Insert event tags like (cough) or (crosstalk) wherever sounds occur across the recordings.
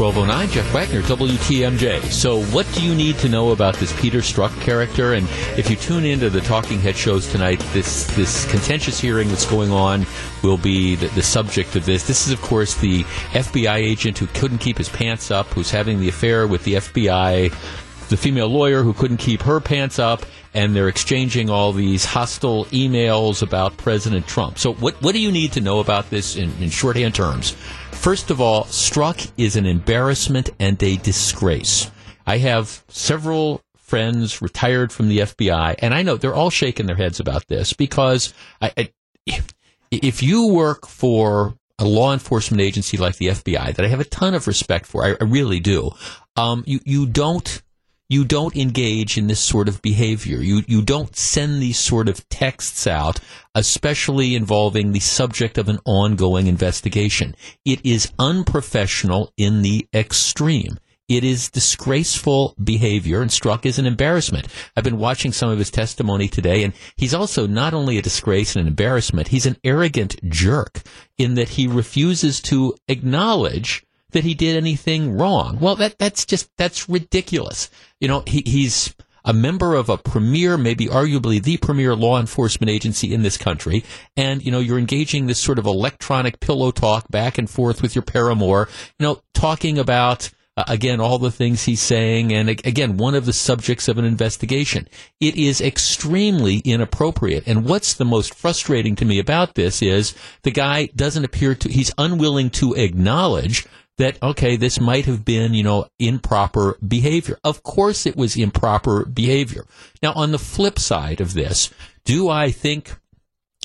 1209. Jeff Wagner, WTMJ. So, what do you need to know about this Peter Strzok character? And if you tune into the Talking Head shows tonight, this, this contentious hearing that's going on will be the, the subject of this. This is, of course, the FBI agent who couldn't keep his pants up, who's having the affair with the FBI, the female lawyer who couldn't keep her pants up, and they're exchanging all these hostile emails about President Trump. So, what, what do you need to know about this in, in shorthand terms? First of all, Strzok is an embarrassment and a disgrace. I have several friends retired from the FBI, and I know they're all shaking their heads about this because I, I, if you work for a law enforcement agency like the FBI, that I have a ton of respect for, I, I really do, um, you, you don't you don't engage in this sort of behavior. You you don't send these sort of texts out, especially involving the subject of an ongoing investigation. It is unprofessional in the extreme. It is disgraceful behavior, and Strzok is an embarrassment. I've been watching some of his testimony today, and he's also not only a disgrace and an embarrassment, he's an arrogant jerk in that he refuses to acknowledge that he did anything wrong. Well, that that's just that's ridiculous. You know, he, he's a member of a premier, maybe arguably the premier law enforcement agency in this country, and you know you're engaging this sort of electronic pillow talk back and forth with your paramour. You know, talking about. Uh, again, all the things he's saying, and again, one of the subjects of an investigation. It is extremely inappropriate. And what's the most frustrating to me about this is the guy doesn't appear to, he's unwilling to acknowledge that, okay, this might have been, you know, improper behavior. Of course it was improper behavior. Now, on the flip side of this, do I think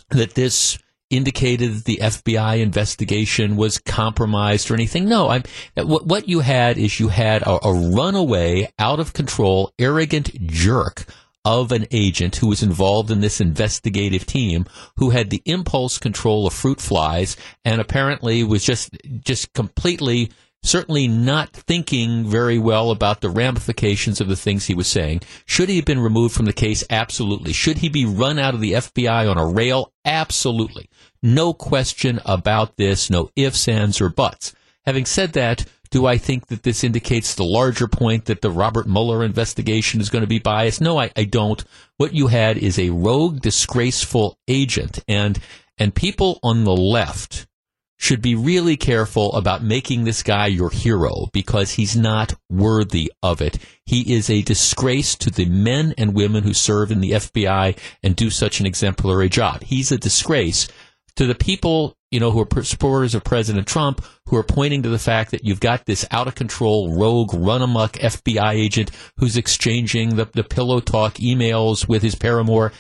that this indicated the FBI investigation was compromised or anything. No, I'm, what, what you had is you had a, a runaway, out of control, arrogant jerk of an agent who was involved in this investigative team who had the impulse control of fruit flies and apparently was just just completely certainly not thinking very well about the ramifications of the things he was saying. Should he have been removed from the case? Absolutely. Should he be run out of the FBI on a rail? Absolutely. No question about this, no ifs, ands, or buts. Having said that, do I think that this indicates the larger point that the Robert Mueller investigation is going to be biased? No, I, I don't. What you had is a rogue, disgraceful agent, and and people on the left should be really careful about making this guy your hero because he's not worthy of it. He is a disgrace to the men and women who serve in the FBI and do such an exemplary job. He's a disgrace to the people, you know, who are supporters of President Trump, who are pointing to the fact that you've got this out of control, rogue, run amok FBI agent who's exchanging the, the pillow talk emails with his paramour.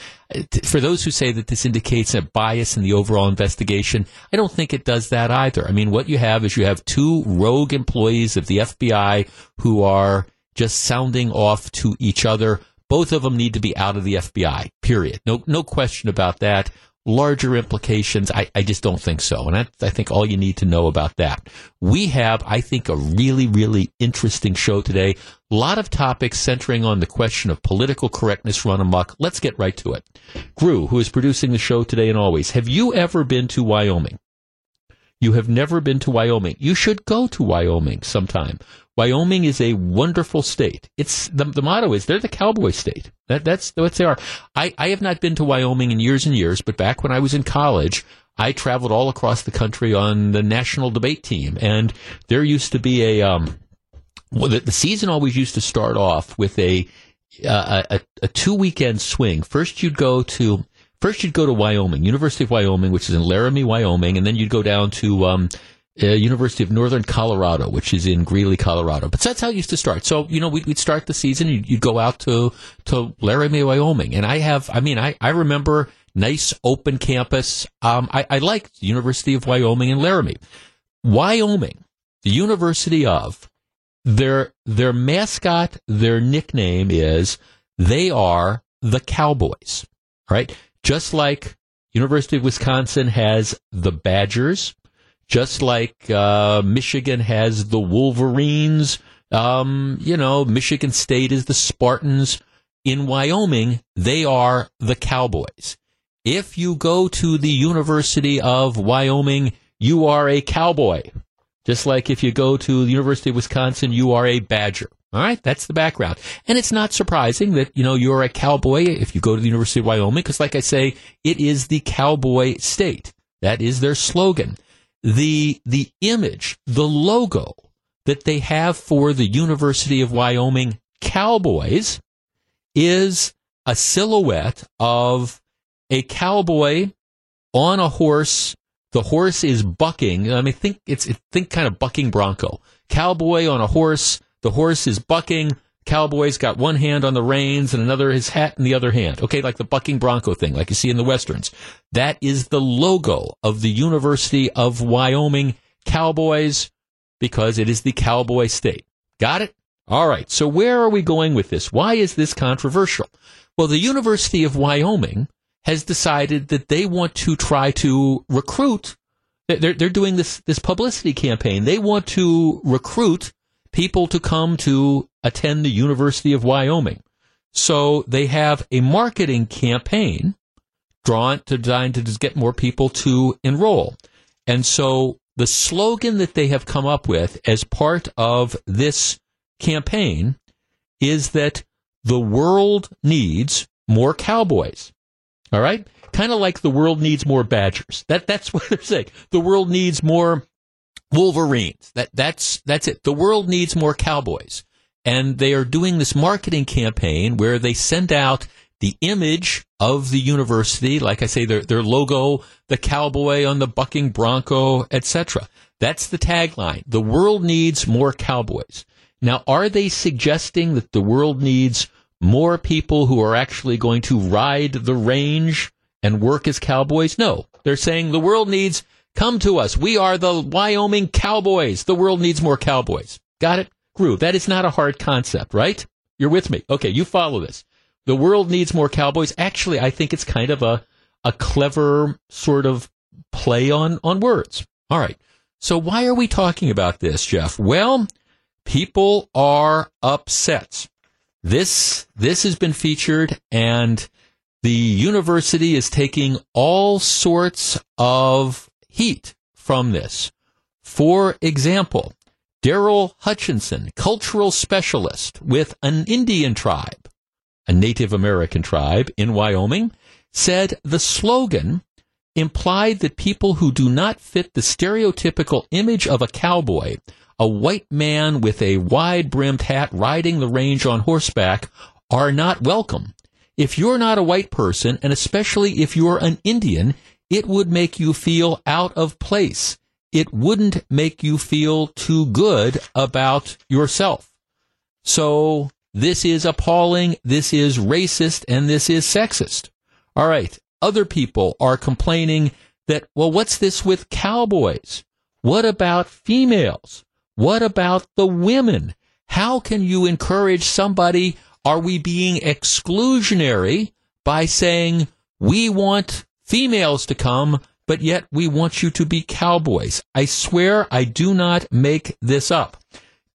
For those who say that this indicates a bias in the overall investigation, I don't think it does that either. I mean, what you have is you have two rogue employees of the FBI who are just sounding off to each other. Both of them need to be out of the FBI, period. No, no question about that larger implications? I, I just don't think so. And I, I think all you need to know about that. We have, I think, a really, really interesting show today. A lot of topics centering on the question of political correctness run amok. Let's get right to it. Gru, who is producing the show today and always, have you ever been to Wyoming? You have never been to Wyoming. You should go to Wyoming sometime. Wyoming is a wonderful state. It's the, the motto is they're the cowboy state. That, that's what they are. I, I have not been to Wyoming in years and years, but back when I was in college, I traveled all across the country on the national debate team, and there used to be a um, well, the, the season always used to start off with a uh, a, a two weekend swing. First, you'd go to first you'd go to Wyoming, University of Wyoming, which is in Laramie, Wyoming, and then you'd go down to um, uh, University of Northern Colorado, which is in Greeley, Colorado. But that's how it used to start. So, you know, we'd, we'd start the season, you'd, you'd, go out to, to Laramie, Wyoming. And I have, I mean, I, I remember nice open campus. Um, I, I liked the University of Wyoming and Laramie. Wyoming, the University of, their, their mascot, their nickname is they are the Cowboys, right? Just like University of Wisconsin has the Badgers, just like uh, Michigan has the Wolverines. Um, you know, Michigan State is the Spartans. In Wyoming, they are the Cowboys. If you go to the University of Wyoming, you are a cowboy. Just like if you go to the University of Wisconsin, you are a Badger. All right, that's the background. And it's not surprising that, you know, you're a cowboy if you go to the University of Wyoming, because like I say, it is the cowboy state. That is their slogan. The, the image, the logo that they have for the University of Wyoming Cowboys is a silhouette of a cowboy on a horse. The horse is bucking. I mean, think it's think kind of bucking bronco. Cowboy on a horse. The horse is bucking. Cowboy's got one hand on the reins and another his hat in the other hand. Okay, like the bucking bronco thing, like you see in the westerns. That is the logo of the University of Wyoming Cowboys because it is the cowboy state. Got it? All right. So where are we going with this? Why is this controversial? Well, the University of Wyoming has decided that they want to try to recruit. They're, they're doing this, this publicity campaign. They want to recruit people to come to attend the University of Wyoming. So they have a marketing campaign drawn to design to get more people to enroll. And so the slogan that they have come up with as part of this campaign is that the world needs more cowboys. All right? Kind of like the world needs more badgers. That that's (laughs) what they're saying. The world needs more wolverines. That that's that's it. The world needs more cowboys. And they are doing this marketing campaign where they send out the image of the university, like I say, their their logo, the cowboy on the bucking bronco, etc. That's the tagline. The world needs more cowboys. Now, are they suggesting that the world needs more people who are actually going to ride the range and work as cowboys? No. They're saying the world needs, come to us. We are the Wyoming cowboys. The world needs more cowboys. Got it? Groove. That is not a hard concept, right? You're with me. Okay, you follow this. The world needs more cowboys. Actually, I think it's kind of a, a clever sort of play on, on words. All right. So why are we talking about this, Jeff? Well, people are upset. This this has been featured, and the university is taking all sorts of heat from this. For example, Daryl Hutchinson, cultural specialist with an Indian tribe, a Native American tribe in Wyoming, said the slogan implied that people who do not fit the stereotypical image of a cowboy a white man with a wide brimmed hat riding the range on horseback are not welcome. If you're not a white person, and especially if you're an Indian, it would make you feel out of place. It wouldn't make you feel too good about yourself. So this is appalling, this is racist, and this is sexist. All right. Other people are complaining that, well, what's this with cowboys? What about females? What about the women? How can you encourage somebody? Are we being exclusionary by saying we want females to come, but yet we want you to be cowboys? I swear I do not make this up.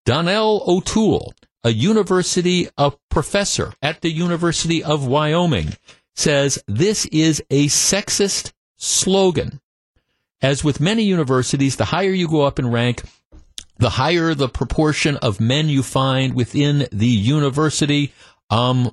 Donnell O'Toole, a university a professor at the University of Wyoming, says this is a sexist slogan. As with many universities, the higher you go up in rank, the higher the proportion of men you find within the university. Um,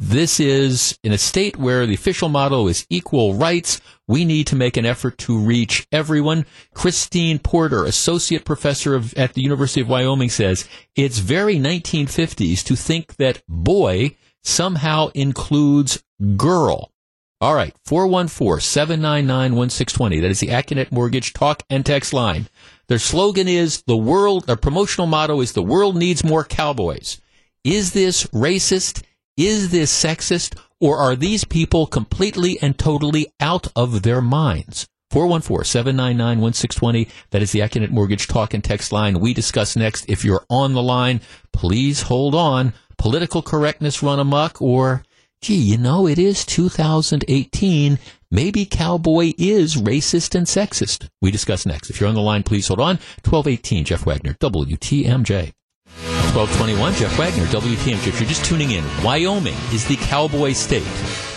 this is in a state where the official motto is equal rights. We need to make an effort to reach everyone. Christine Porter, associate professor of, at the University of Wyoming, says it's very 1950s to think that boy somehow includes girl. All right, 414 799 1620. That is the Accunet Mortgage talk and text line. Their slogan is the world, their promotional motto is the world needs more cowboys. Is this racist? Is this sexist? Or are these people completely and totally out of their minds? 414-799-1620. That is the Accunet Mortgage talk and text line. We discuss next. If you're on the line, please hold on. Political correctness run amok or gee, you know, it is 2018 maybe cowboy is racist and sexist. We discuss next. If you're on the line, please hold on. 1218, Jeff Wagner, WTMJ. 1221, Jeff Wagner, WTMJ. If you're just tuning in, Wyoming is the cowboy state.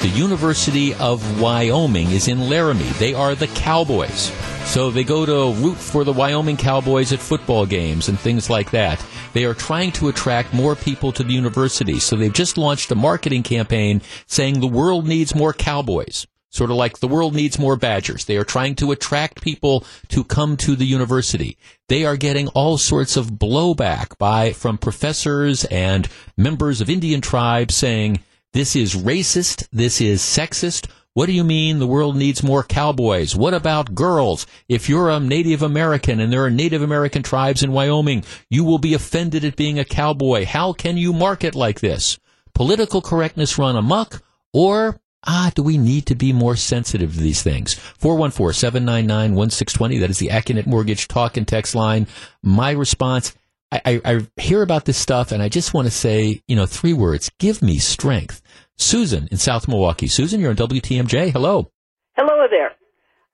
The University of Wyoming is in Laramie. They are the Cowboys. So they go to root for the Wyoming Cowboys at football games and things like that. They are trying to attract more people to the university. So they've just launched a marketing campaign saying the world needs more cowboys. Sort of like the world needs more badgers. They are trying to attract people to come to the university. They are getting all sorts of blowback by, from professors and members of Indian tribes saying, this is racist, this is sexist. What do you mean the world needs more cowboys? What about girls? If you're a Native American and there are Native American tribes in Wyoming, you will be offended at being a cowboy. How can you market like this? Political correctness run amok or ah, do we need to be more sensitive to these things? 414-799-1620. That is the Accunet Mortgage talk and text line. My response, I, I, I hear about this stuff and I just want to say, you know, three words. Give me strength. Susan in South Milwaukee. Susan, you're on WTMJ. Hello. Hello there.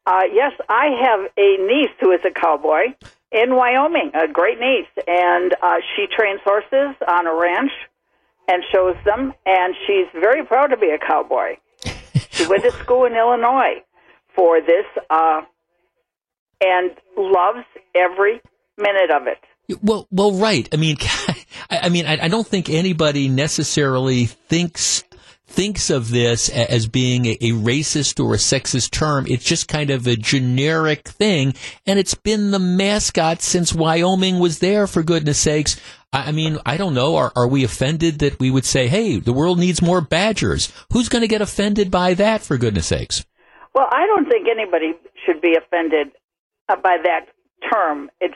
Uh, yes, I have a niece who is a cowboy in Wyoming, a great niece, and uh, she trains horses on a ranch and shows them, and she's very proud to be a cowboy. She went to school in Illinois for this uh, and loves every minute of it. Well, well, right. I mean, (laughs) I mean, I, don't think anybody necessarily thinks thinks of this as being a, a, racist or a sexist term. It's just kind of a generic thing, and it's been the mascot since Wyoming was there. For goodness sakes, I mean, I don't know. Are, are we offended that we would say, "Hey, the world needs more badgers"? Who's going to get offended by that? For goodness sakes. Well, I don't think anybody should be offended uh, by that term. It's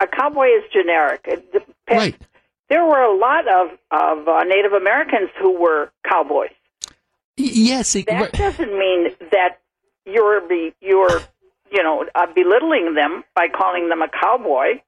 a cowboy is generic. It depends, right there were a lot of of uh, Native Americans who were cowboys. Yes, it, that doesn't mean that you're be, you're you know uh, belittling them by calling them a cowboy.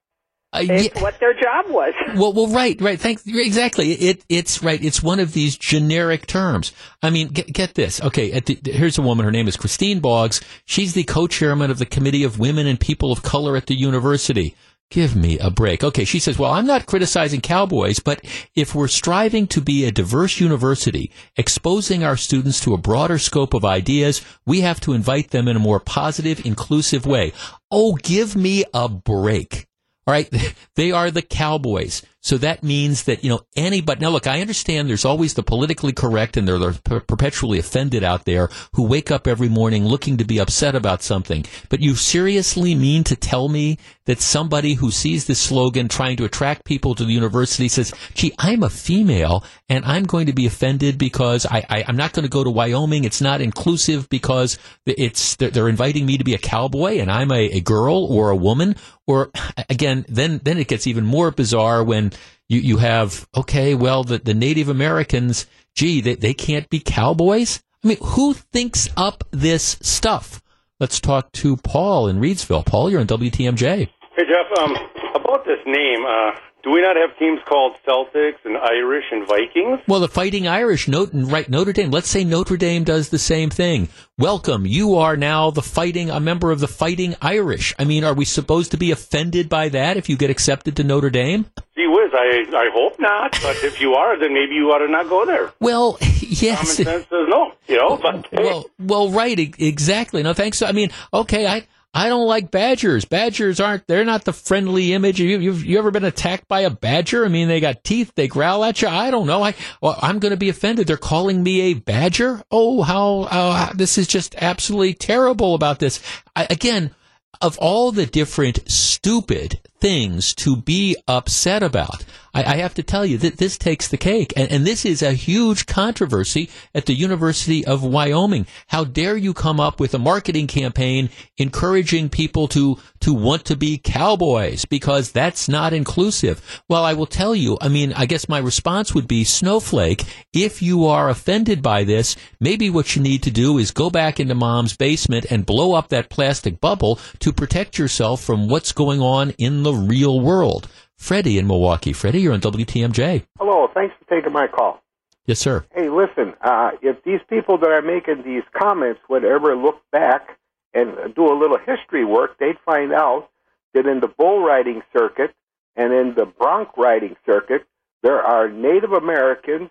Uh, it's yeah. what their job was. (laughs) Well, well, right, right. Thanks. Exactly. It, it's right. It's one of these generic terms. I mean, get, get this. Okay, the, here's a woman. Her name is Christine Boggs. She's the co-chairman of the Committee of Women and People of Color at the university. Give me a break. Okay, she says, well, I'm not criticizing cowboys, but if we're striving to be a diverse university, exposing our students to a broader scope of ideas, we have to invite them in a more positive, inclusive way. Oh, give me a break. All right. (laughs) They are the cowboys. So that means that, you know, anybody, now look, I understand there's always the politically correct and they're, they're perpetually offended out there who wake up every morning looking to be upset about something. But you seriously mean to tell me that somebody who sees this slogan trying to attract people to the university says, gee, I'm a female and I'm going to be offended because I, am not going to go to Wyoming. It's not inclusive because it's, they're, they're inviting me to be a cowboy and I'm a, a girl or a woman. Or again, then, then it gets even more bizarre when you, you have, okay, well, the, the Native Americans, gee, they, they can't be cowboys? I mean, who thinks up this stuff? Let's talk to Paul in Reedsville. Paul, you're on WTMJ. Hey, Jeff, um, about this name, uh, do we not have teams called Celtics and Irish and Vikings? Well, the Fighting Irish, note, right, Notre Dame. Let's say Notre Dame does the same thing. Welcome. You are now the fighting, a member of the Fighting Irish. I mean, are we supposed to be offended by that if you get accepted to Notre Dame? Gee whiz, I, I hope not. But if you are, then maybe you ought to not go there. Well, (laughs) yes. Common sense says no, you know, but. Hey. Well, well, right, exactly. No, thanks. I mean, okay, I, I don't like badgers. Badgers aren't, they're not the friendly image. You, you've, you ever been attacked by a badger? I mean, they got teeth, they growl at you. I don't know. I, well, I'm going to be offended. They're calling me a badger. Oh, how, uh, this is just absolutely terrible about this. I, again, of all the different stupid things to be upset about, I, I have to tell you that this takes the cake. And, and this is a huge controversy at the University of Wyoming. How dare you come up with a marketing campaign encouraging people to, to want to be cowboys because that's not inclusive. Well, I will tell you, I mean, I guess my response would be snowflake. If you are offended by this, maybe what you need to do is go back into mom's basement and blow up that plastic bubble to protect yourself from what's going on in the real world. Freddie in Milwaukee. Freddie, you're on WTMJ. Hello. Thanks for taking my call. Yes, sir. Hey, listen, uh, if these people that are making these comments would ever look back and do a little history work, they'd find out that in the bull riding circuit and in the bronc riding circuit, there are Native Americans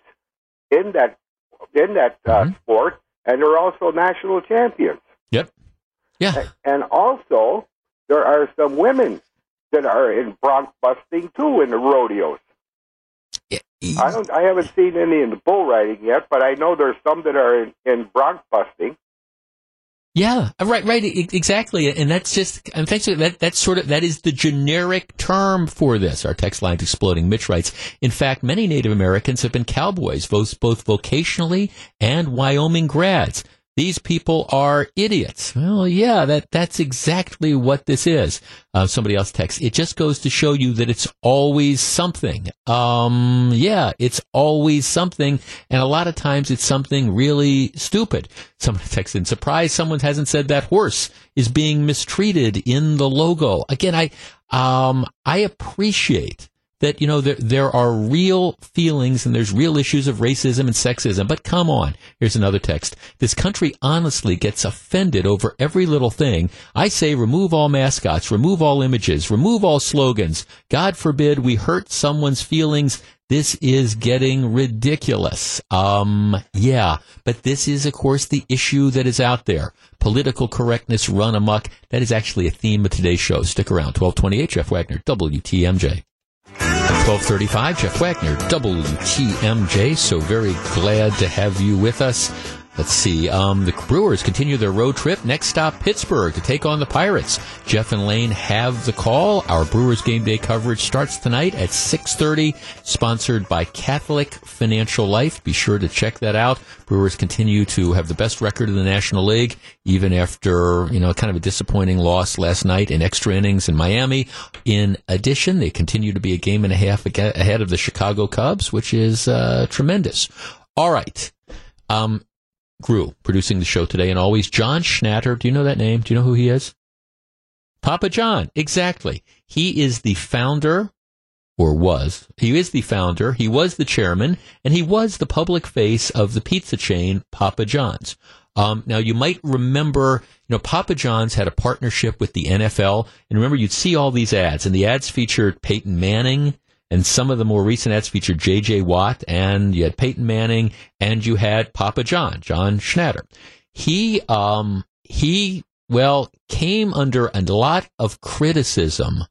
in that in that uh, mm-hmm. sport, and they're also national champions. Yep. Yeah. And also, there are some women that are in bronc busting too in the rodeos. I don't. I haven't seen any in the bull riding yet, but I know there's some that are in, in bronc busting. Yeah, uh, right, right, exactly, and that's just, and thanks to that, that's sort of that is the generic term for this. Our text line's exploding. Mitch writes, in fact, many Native Americans have been cowboys, both both vocationally and Wyoming grads. These people are idiots. Well, yeah, that that's exactly what this is. Uh, somebody else texts. It just goes to show you that it's always something. Um, yeah, it's always something, and a lot of times it's something really stupid. Someone (laughs) texts in, surprise, someone hasn't said that horse is being mistreated in the logo. Again, I um, I appreciate that you know there there are real feelings and there's real issues of racism and sexism. But come on, here's another text. This country honestly gets offended over every little thing. I say remove all mascots, remove all images, remove all slogans. God forbid we hurt someone's feelings. This is getting ridiculous. Um, yeah, but this is, of course, the issue that is out there. Political correctness run amok. That is actually a theme of today's show. Stick around. 1228, Jeff Wagner, WTMJ. 1235, Jeff Wagner, WTMJ. So very glad to have you with us. Let's see. Um, the Brewers continue their road trip. Next stop, Pittsburgh to take on the Pirates. Jeff and Lane have the call. Our Brewers game day coverage starts tonight at 6:30. Sponsored by Catholic Financial Life. Be sure to check that out. Brewers continue to have the best record in the National League, even after you know kind of a disappointing loss last night in extra innings in Miami. In addition, they continue to be a game and a half ahead of the Chicago Cubs, which is uh, tremendous. All right. Um, Grew producing the show today, and always John Schnatter. Do you know that name? Do you know who he is? Papa John, exactly. He is the founder, or was. He is the founder. He was the chairman, and he was the public face of the pizza chain Papa John's. Um, now you might remember, you know, Papa John's had a partnership with the NFL, and remember you'd see all these ads, and the ads featured Peyton Manning and some of the more recent ads featured J.J. Watt, and you had Peyton Manning, and you had Papa John, John Schnatter. He, um, he, well, came under a lot of criticism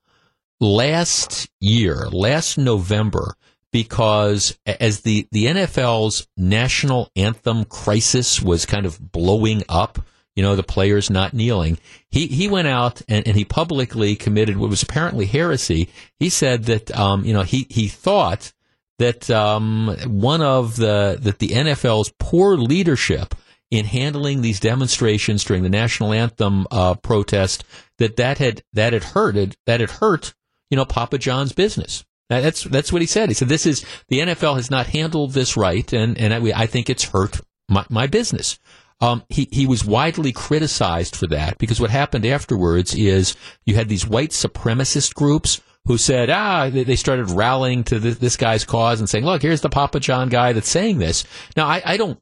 last year, last November, because as the, the NFL's national anthem crisis was kind of blowing up, you know, the players not kneeling. He he went out and, and he publicly committed what was apparently heresy. He said that um, you know he he thought that um, one of the that the NFL's poor leadership in handling these demonstrations during the national anthem uh, protest that that had that had hurted that had hurt you know Papa John's business. That's that's what he said. He said this is the NFL has not handled this right, and and I, I think it's hurt my, my business. Um, he, he was widely criticized for that because what happened afterwards is you had these white supremacist groups who said, ah, they, started rallying to this, this, guy's cause and saying, look, here's the Papa John guy that's saying this. Now, I, I don't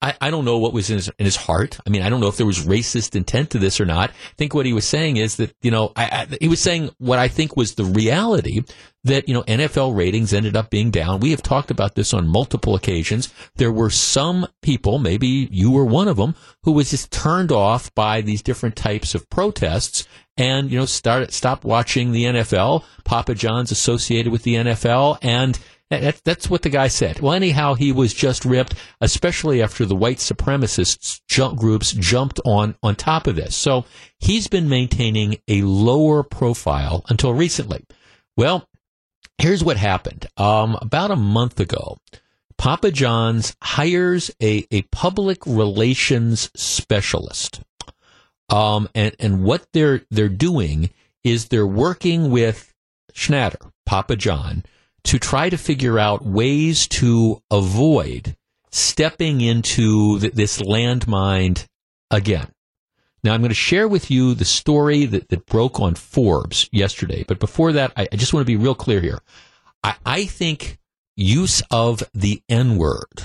I, I don't know what was in his, in his, heart. I mean, I don't know if there was racist intent to this or not. I think what he was saying is that, you know, I, I, he was saying what I think was the reality that, you know, NFL ratings ended up being down. We have talked about this on multiple occasions. There were some people, maybe you were one of them, who was just turned off by these different types of protests and, you know, start, stopped watching the NFL. Papa John's associated with the NFL and, that, that's what the guy said. Well, anyhow, he was just ripped, especially after the white supremacists jump groups jumped on, on top of this. So he's been maintaining a lower profile until recently. Well, here's what happened. Um, about a month ago, Papa John's hires a, a public relations specialist. Um, and, and what they're, they're doing is they're working with Schnatter, Papa John, to try to figure out ways to avoid stepping into th- this landmine again. Now, I'm going to share with you the story that, that broke on Forbes yesterday. But before that, I, I just want to be real clear here. I, I think use of the N word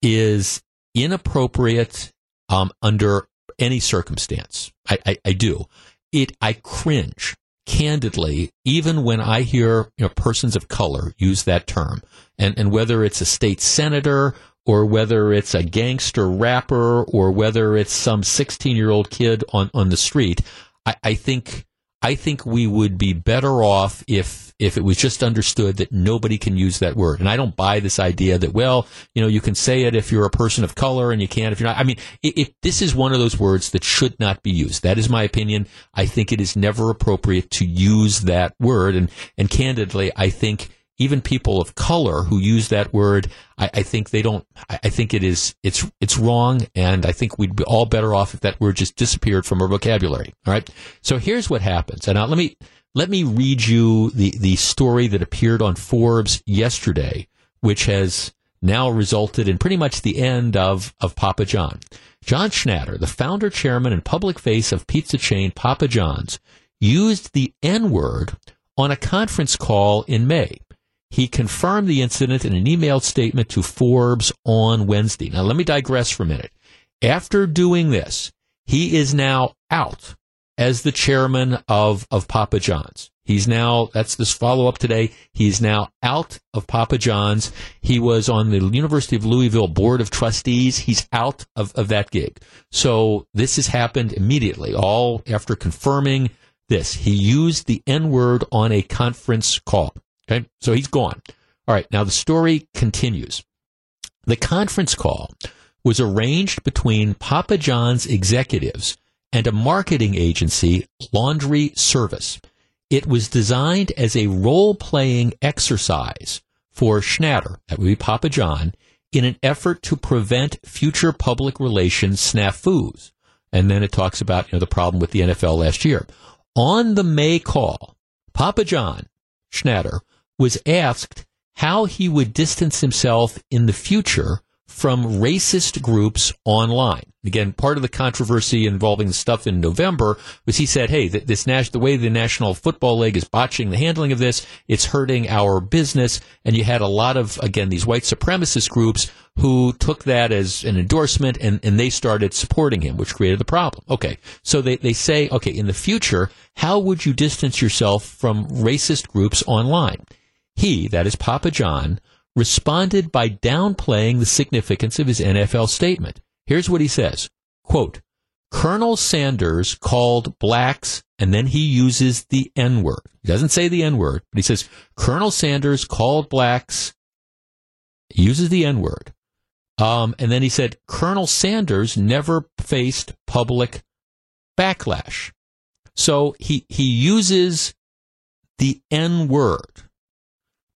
is inappropriate um, under any circumstance. I, I, I do. It I cringe candidly, even when I hear you know persons of color use that term, and and whether it's a state senator or whether it's a gangster rapper or whether it's some 16 year old kid on, on the street, I, I think I think we would be better off if if it was just understood that nobody can use that word. And I don't buy this idea that well, you know, you can say it if you're a person of color and you can't if you're not. I mean, if this is one of those words that should not be used. That is my opinion. I think it is never appropriate to use that word. And and candidly, I think even people of color who use that word, I, I, think they don't. I think it is it's it's wrong, and I think we'd be all better off if that word just disappeared from our vocabulary. All right. So here's what happens, and now let me let me read you the the story that appeared on Forbes yesterday, which has now resulted in pretty much the end of of Papa John. John Schnatter, the founder, chairman, and public face of pizza chain Papa John's, used the N word on a conference call in May. He confirmed the incident in an emailed statement to Forbes on Wednesday. Now, let me digress for a minute. After doing this, he is now out as the chairman of, of Papa John's. He's now, that's this follow up today. He's now out of Papa John's. He was on the University of Louisville Board of Trustees. He's out of, of that gig. So this has happened immediately, all after confirming this. He used the N word on a conference call. Okay, so he's gone. All right, now the story continues. The conference call was arranged between Papa John's executives and a marketing agency, Laundry Service. It was designed as a role playing exercise for Schnatter, that would be Papa John, in an effort to prevent future public relations snafus. And then it talks about you know, the problem with the NFL last year. On the May call, Papa John Schnatter was asked how he would distance himself in the future from racist groups online. Again, part of the controversy involving the stuff in November was he said, "Hey, this the way the National Football League is botching the handling of this, it's hurting our business." And you had a lot of again these white supremacist groups who took that as an endorsement and, and they started supporting him, which created the problem. Okay, so they they say, okay, in the future, how would you distance yourself from racist groups online? He, that is Papa John, responded by downplaying the significance of his NFL statement. Here's what he says. Quote, Colonel Sanders called blacks, and then he uses the N word. He doesn't say the N word, but he says, Colonel Sanders called blacks, uses the N word. Um, and then he said, Colonel Sanders never faced public backlash. So he, he uses the N word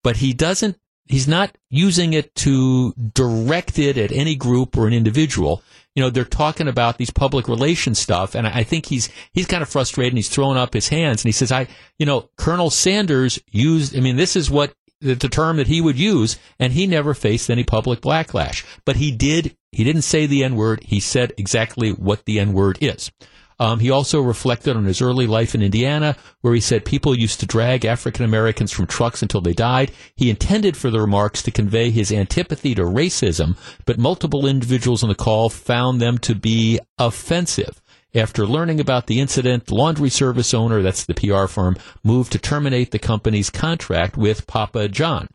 but he doesn't he's not using it to direct it at any group or an individual. You know, they're talking about these public relations stuff, and I think he's he's kind of frustrated and he's throwing up his hands and he says, "I, you know, Colonel Sanders used. I mean, this is what the, the term that he would use, and he never faced any public backlash. But he did. He didn't say the N word. He said exactly what the N word is." Um, he also reflected on his early life in Indiana, where he said people used to drag African Americans from trucks until they died. He intended for the remarks to convey his antipathy to racism, but multiple individuals on the call found them to be offensive. After learning about the incident, laundry service owner, that's the PR firm, moved to terminate the company's contract with Papa John.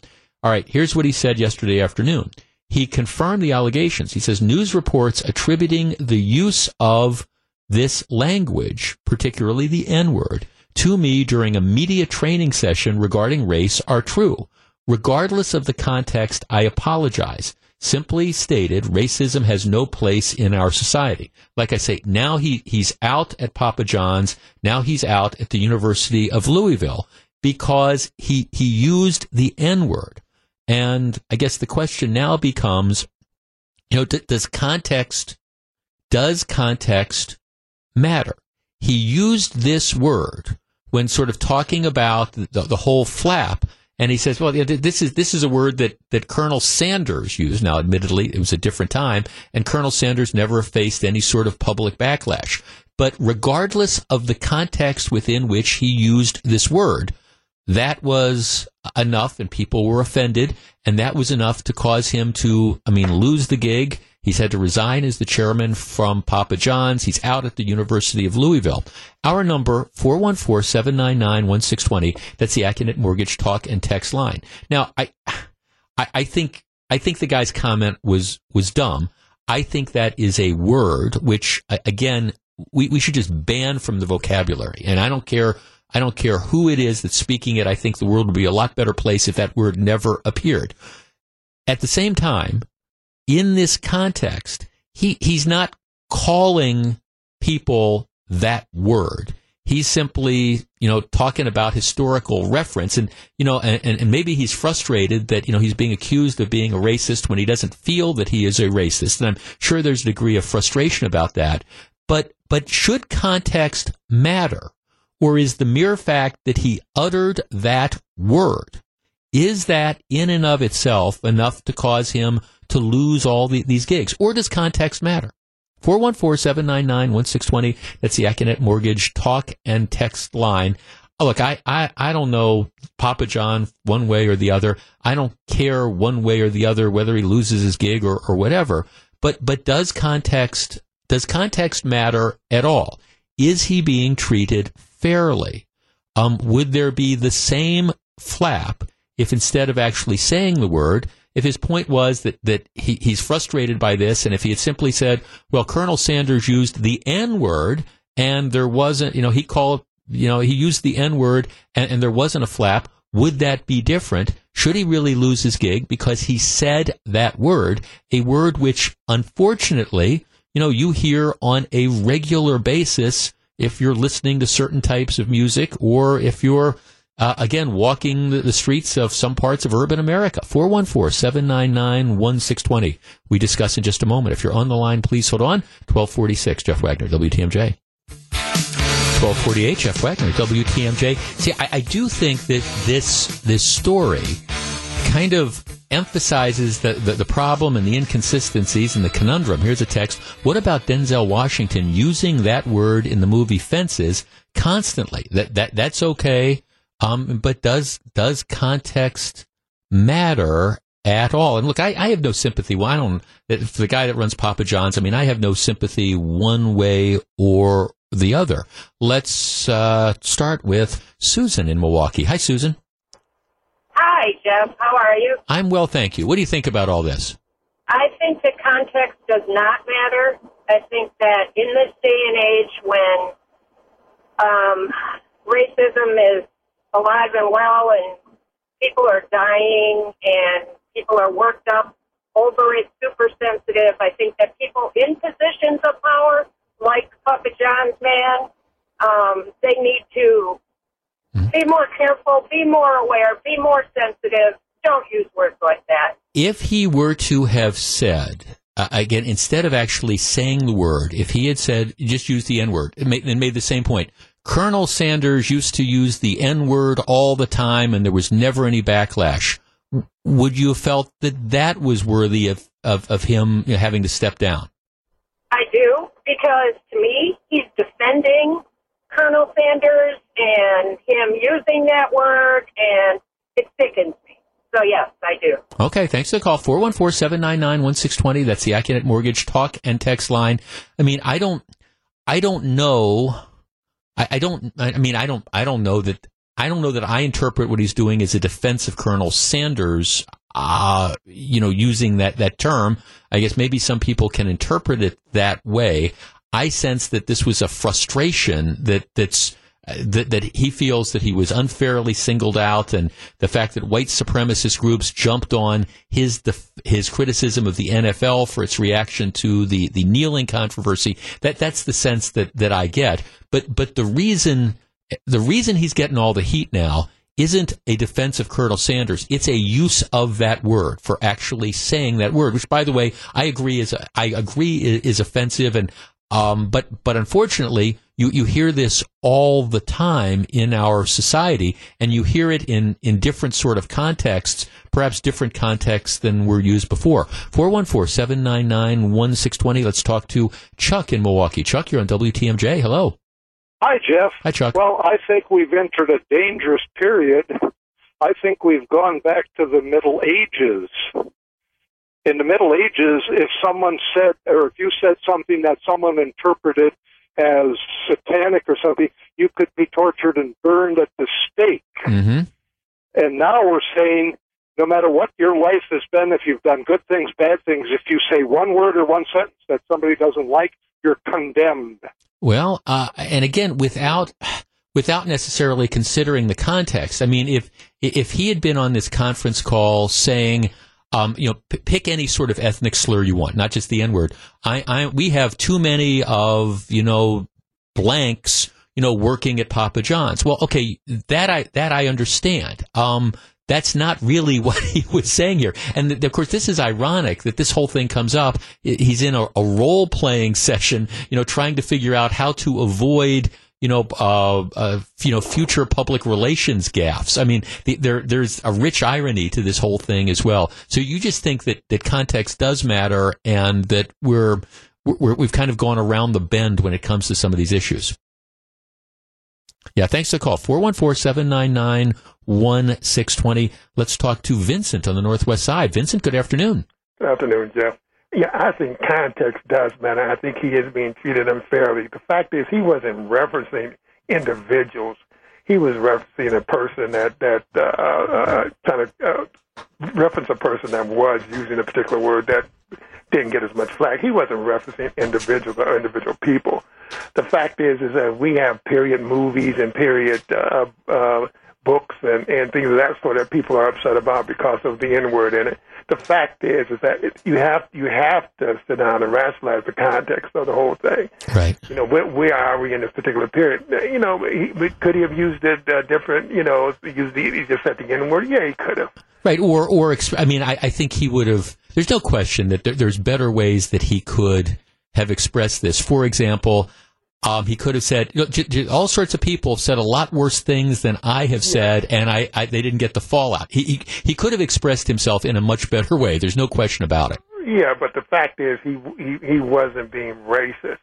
All right, here's what he said yesterday afternoon. He confirmed the allegations. He says news reports attributing the use of this language, particularly the N word, to me during a media training session regarding race are true. Regardless of the context, I apologize. Simply stated, racism has no place in our society. Like I say, now he, he's out at Papa John's. Now he's out at the University of Louisville because he, he used the N word. And I guess the question now becomes, you know, does context, does context matter. He used this word when sort of talking about the, the whole flap. And he says, well, this is, this is a word that, that Colonel Sanders used. Now, admittedly, it was a different time, and Colonel Sanders never faced any sort of public backlash. But regardless of the context within which he used this word, that was enough, and people were offended, and that was enough to cause him to, I mean, lose the gig He's had to resign as the chairman from Papa John's. He's out at the University of Louisville. Our number, 414-799-1620. That's the Accunet Mortgage talk and text line. Now, I, I, I think, I think the guy's comment was was dumb. I think that is a word which, again, we, we should just ban from the vocabulary. And I don't care. I don't care who it is that's speaking it. I think the world would be a lot better place if that word never appeared. At the same time, in this context, he, he's not calling people that word. He's simply, you know, talking about historical reference and, you know, and, and maybe he's frustrated that, you know, he's being accused of being a racist when he doesn't feel that he is a racist. And I'm sure there's a degree of frustration about that. But, but should context matter? Or is the mere fact that he uttered that word, is that in and of itself enough to cause him to lose all the, these gigs? Or does context matter? 414-799-1620. That's the Accunet Mortgage talk and text line. Oh, look, I, I, I don't know Papa John one way or the other. I don't care one way or the other whether he loses his gig or, or whatever. But, but does context, does context matter at all? Is he being treated fairly? Um, would there be the same flap if instead of actually saying the word, if his point was that, that he, he's frustrated by this, and if he had simply said, well, Colonel Sanders used the N word, and there wasn't, you know, he called, you know, he used the N word, and, and there wasn't a flap, would that be different? Should he really lose his gig because he said that word, a word which unfortunately, you know, you hear on a regular basis if you're listening to certain types of music or if you're uh, again, walking the, the, streets of some parts of urban America. 414-799-1620. We discuss in just a moment. If you're on the line, please hold on. 1246, Jeff Wagner, WTMJ. 1248, Jeff Wagner, WTMJ. See, I, I do think that this, this story kind of emphasizes the, the, the, problem and the inconsistencies and the conundrum. Here's a text. What about Denzel Washington using that word in the movie Fences constantly? That, that, that's okay. Um, but does does context matter at all? And look, I, I have no sympathy. Well, I don't. For the guy that runs Papa John's, I mean, I have no sympathy one way or the other. Let's uh, start with Susan in Milwaukee. Hi, Susan. Hi, Jeff. How are you? I'm well, thank you. What do you think about all this? I think that context does not matter. I think that in this day and age when um, racism is alive and well, and people are dying, and people are worked up over it, super sensitive. I think that people in positions of power, like Papa John's man, um, they need to mm-hmm. be more careful, be more aware, be more sensitive. Don't use words like that. If he were to have said, uh, again, instead of actually saying the word, if he had said, just use the N word, and made the same point, Colonel Sanders used to use the N word all the time and there was never any backlash. Would you have felt that that was worthy of, of, of him you know, having to step down? I do, because to me, he's defending Colonel Sanders and him using that word, and it sickens me. So, yes, I do. Okay, thanks for the call. 414 799 1620. That's the Accunet Mortgage talk and text line. I mean, I don't, I don't know I, I don't. I mean, I don't. I don't know that. I don't know that I interpret what he's doing as a defense of Colonel Sanders. Uh, you know, using that that term. I guess maybe some people can interpret it that way. I sense that this was a frustration that that's that, that he feels that he was unfairly singled out, and the fact that white supremacist groups jumped on his his criticism of the NFL for its reaction to the the kneeling controversy. That that's the sense that that I get. But but the reason the reason he's getting all the heat now isn't a defense of Colonel Sanders. It's a use of that word for actually saying that word, which, by the way, I agree is I agree is offensive, and um, but but unfortunately, you, you hear this all the time in our society, and you hear it in, in different sort of contexts, perhaps different contexts than were used before. 414-799-1620. Let's talk to Chuck in Milwaukee. Chuck, you're on WTMJ. Hello. Hi, Jeff. Hi, Chuck. Well, I think we've entered a dangerous period. I think we've gone back to the Middle Ages in the Middle Ages, if someone said, or if you said something that someone interpreted as satanic or something, you could be tortured and burned at the stake. Mm-hmm. And now we're saying no matter what your life has been, if you've done good things, bad things, if you say one word or one sentence that somebody doesn't like, you're condemned. Well, uh, and again, without without necessarily considering the context. I mean, if if he had been on this conference call saying, um, you know, p- pick any sort of ethnic slur you want, not just the N word. I, I, we have too many of you know blanks, you know, working at Papa John's. Well, okay, that I that I understand. Um, that's not really (laughs) what he was saying here. And of course, this is ironic that this whole thing comes up. He's in a, a role playing (laughs) session, you know, trying to figure out how to avoid you know, uh, uh, you know, future public relations gaffes. I mean, the, there, there's a rich irony to this whole thing as well. So you just think that, that context does matter and that we're, we're, we've kind of gone around the bend when it comes to some of these issues. Yeah, thanks for the call. 414-799-1620. Let's talk to Vincent on the Northwest side. Vincent, good afternoon. Good afternoon, Jeff. Yeah, I think context does matter. I think he is being treated unfairly. The fact is, he wasn't referencing individuals. He was referencing a person that that uh, uh, kind of uh, reference a person that was using a particular word that didn't get as much flack. He wasn't referencing individuals or individual people. The fact is, is that we have period movies and period uh, uh, books and, and things of that sort that people are upset about because of the N word in it. The fact is, is that it, you have you have to sit down and rationalize the context of the whole thing. Right. You know, where, where are we in this particular period? You know, he, could he have used it uh, different? You know, used the he just said the N word. Yeah, he could have. Right. Or or I mean, I, I think he would have. There's no question that there, there's better ways that he could have expressed this. For example, um, he could have said you know, j- j- all sorts of people have said a lot worse things than I have said, and I, I they didn't get the fallout. He, he he could have expressed himself in a much better way. There's no question about it. Yeah, but the fact is, he he, he wasn't being racist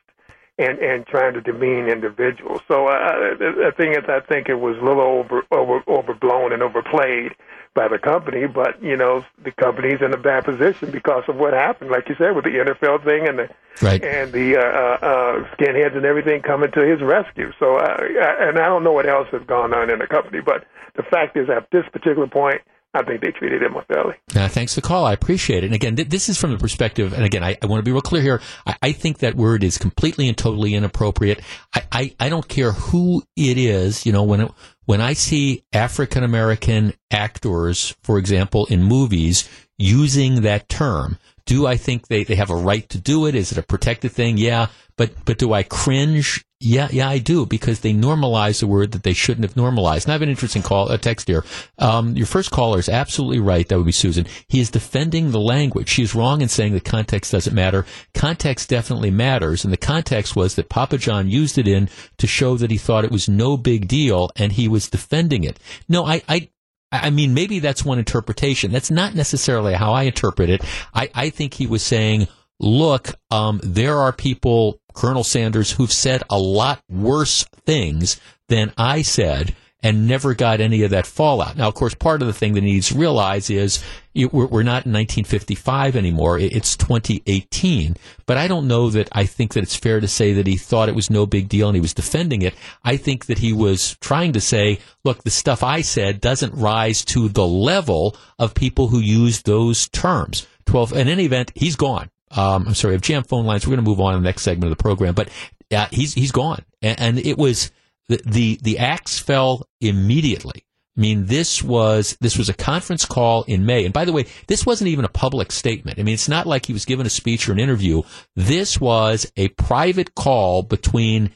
and and trying to demean individuals. So uh, the, the thing is, I think it was a little over over overblown and overplayed by the company, but you know the company's in a bad position because of what happened, like you said, with the NFL thing and the right. and the uh, uh, uh, skinheads and everything coming to his rescue. So, uh, and I don't know what else has gone on in the company, but the fact is, at this particular point, I think they treated him unfairly. Uh, thanks for the call. I appreciate it. And again, th- this is from the perspective, and again, I, I want to be real clear here. I, I, think that word is completely and totally inappropriate. I, I, I don't care who it is. You know, when it, when I see African American actors, for example, in movies using that term, do I think they, they have a right to do it? Is it a protected thing? Yeah. But, but do I cringe? Yeah, yeah, I do because they normalize a word that they shouldn't have normalized. And I have an interesting call, a text here. Um, your first caller is absolutely right. That would be Susan. He is defending the language. She is wrong in saying that context doesn't matter. Context definitely matters. And the context was that Papa John used it in to show that he thought it was no big deal and he was defending it. No, I, I, I mean, maybe that's one interpretation. That's not necessarily how I interpret it. I, I think he was saying, look, um, there are people, Colonel Sanders, who've said a lot worse things than I said and never got any of that fallout. Now, of course, part of the thing that needs to realize is we're not in 1955 anymore. It's 2018. But I don't know that I think that it's fair to say that he thought it was no big deal and he was defending it. I think that he was trying to say, look, the stuff I said doesn't rise to the level of people who use those terms. 12. In any event, he's gone. Um, I'm sorry, I have jammed phone lines. We're going to move on to the next segment of the program, but uh, he's he's gone, and, and it was the, the the axe fell immediately. I mean, this was this was a conference call in May, and by the way, this wasn't even a public statement. I mean, it's not like he was given a speech or an interview. This was a private call between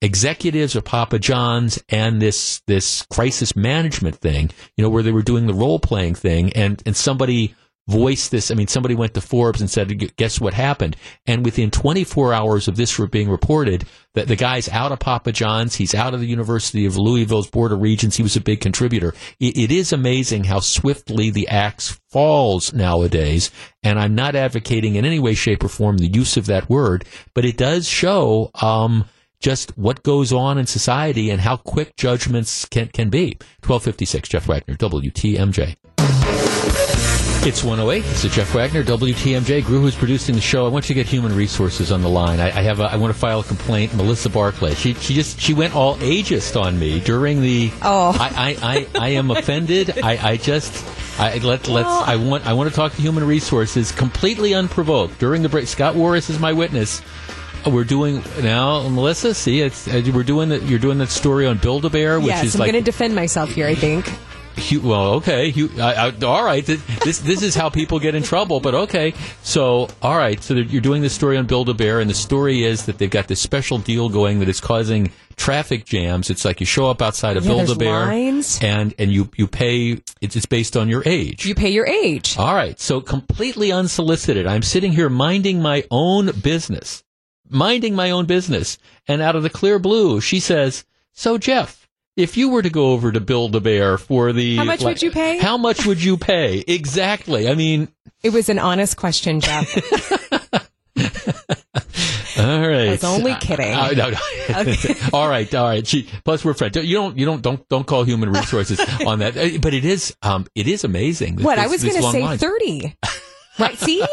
executives of Papa John's and this this crisis management thing. You know, where they were doing the role playing thing, and and somebody voiced this. I mean, somebody went to Forbes and said, guess what happened? And within 24 hours of this being reported, that the guy's out of Papa John's. He's out of the University of Louisville's Board of Regents. He was a big contributor. it, it is amazing how swiftly the axe falls nowadays. And I'm not advocating in any way, shape, or form the use of that word, but it does show, um, just what goes on in society and how quick judgments can, can be. 1256, Jeff Wagner, WTMJ. It's 108. This is Jeff Wagner, WTMJ. Gru, who's producing the show. I want you to get human resources on the line. I, I have. A, I want to file a complaint. Melissa Barclay. She she just she went all ageist on me during the. Oh. I I, I, I am offended. I, I just I let let's. I want I want to talk to human resources completely unprovoked during the break. Scott Warris is my witness. We're doing now, Melissa. See, it's uh, we're doing that. you're doing that story on Build a Bear, which yes, is I'm like going to defend myself here. I think. Well, okay. I, I, all right. This this is how people get in trouble. But okay. So all right. So you're doing this story on Build a Bear, and the story is that they've got this special deal going that is causing traffic jams. It's like you show up outside of Yeah, Build a Bear, and and you you pay. It's, it's based on your age. You pay your age. All right. So completely unsolicited, I'm sitting here minding my own business, minding my own business. And out of the clear blue, she says, So, Jeff, if you were to go over to Build a Bear for the. How much would you pay? How much would you pay? Exactly. I mean, It was an honest question, Jeff. (laughs) all right. I was only kidding. Uh, no, no. all right, all right. She, plus, we're friends. You don't, you don't, don't, don't call human resources on that. (laughs) But it is, um, it is amazing. what I was this going to say line. thirty. Right? See,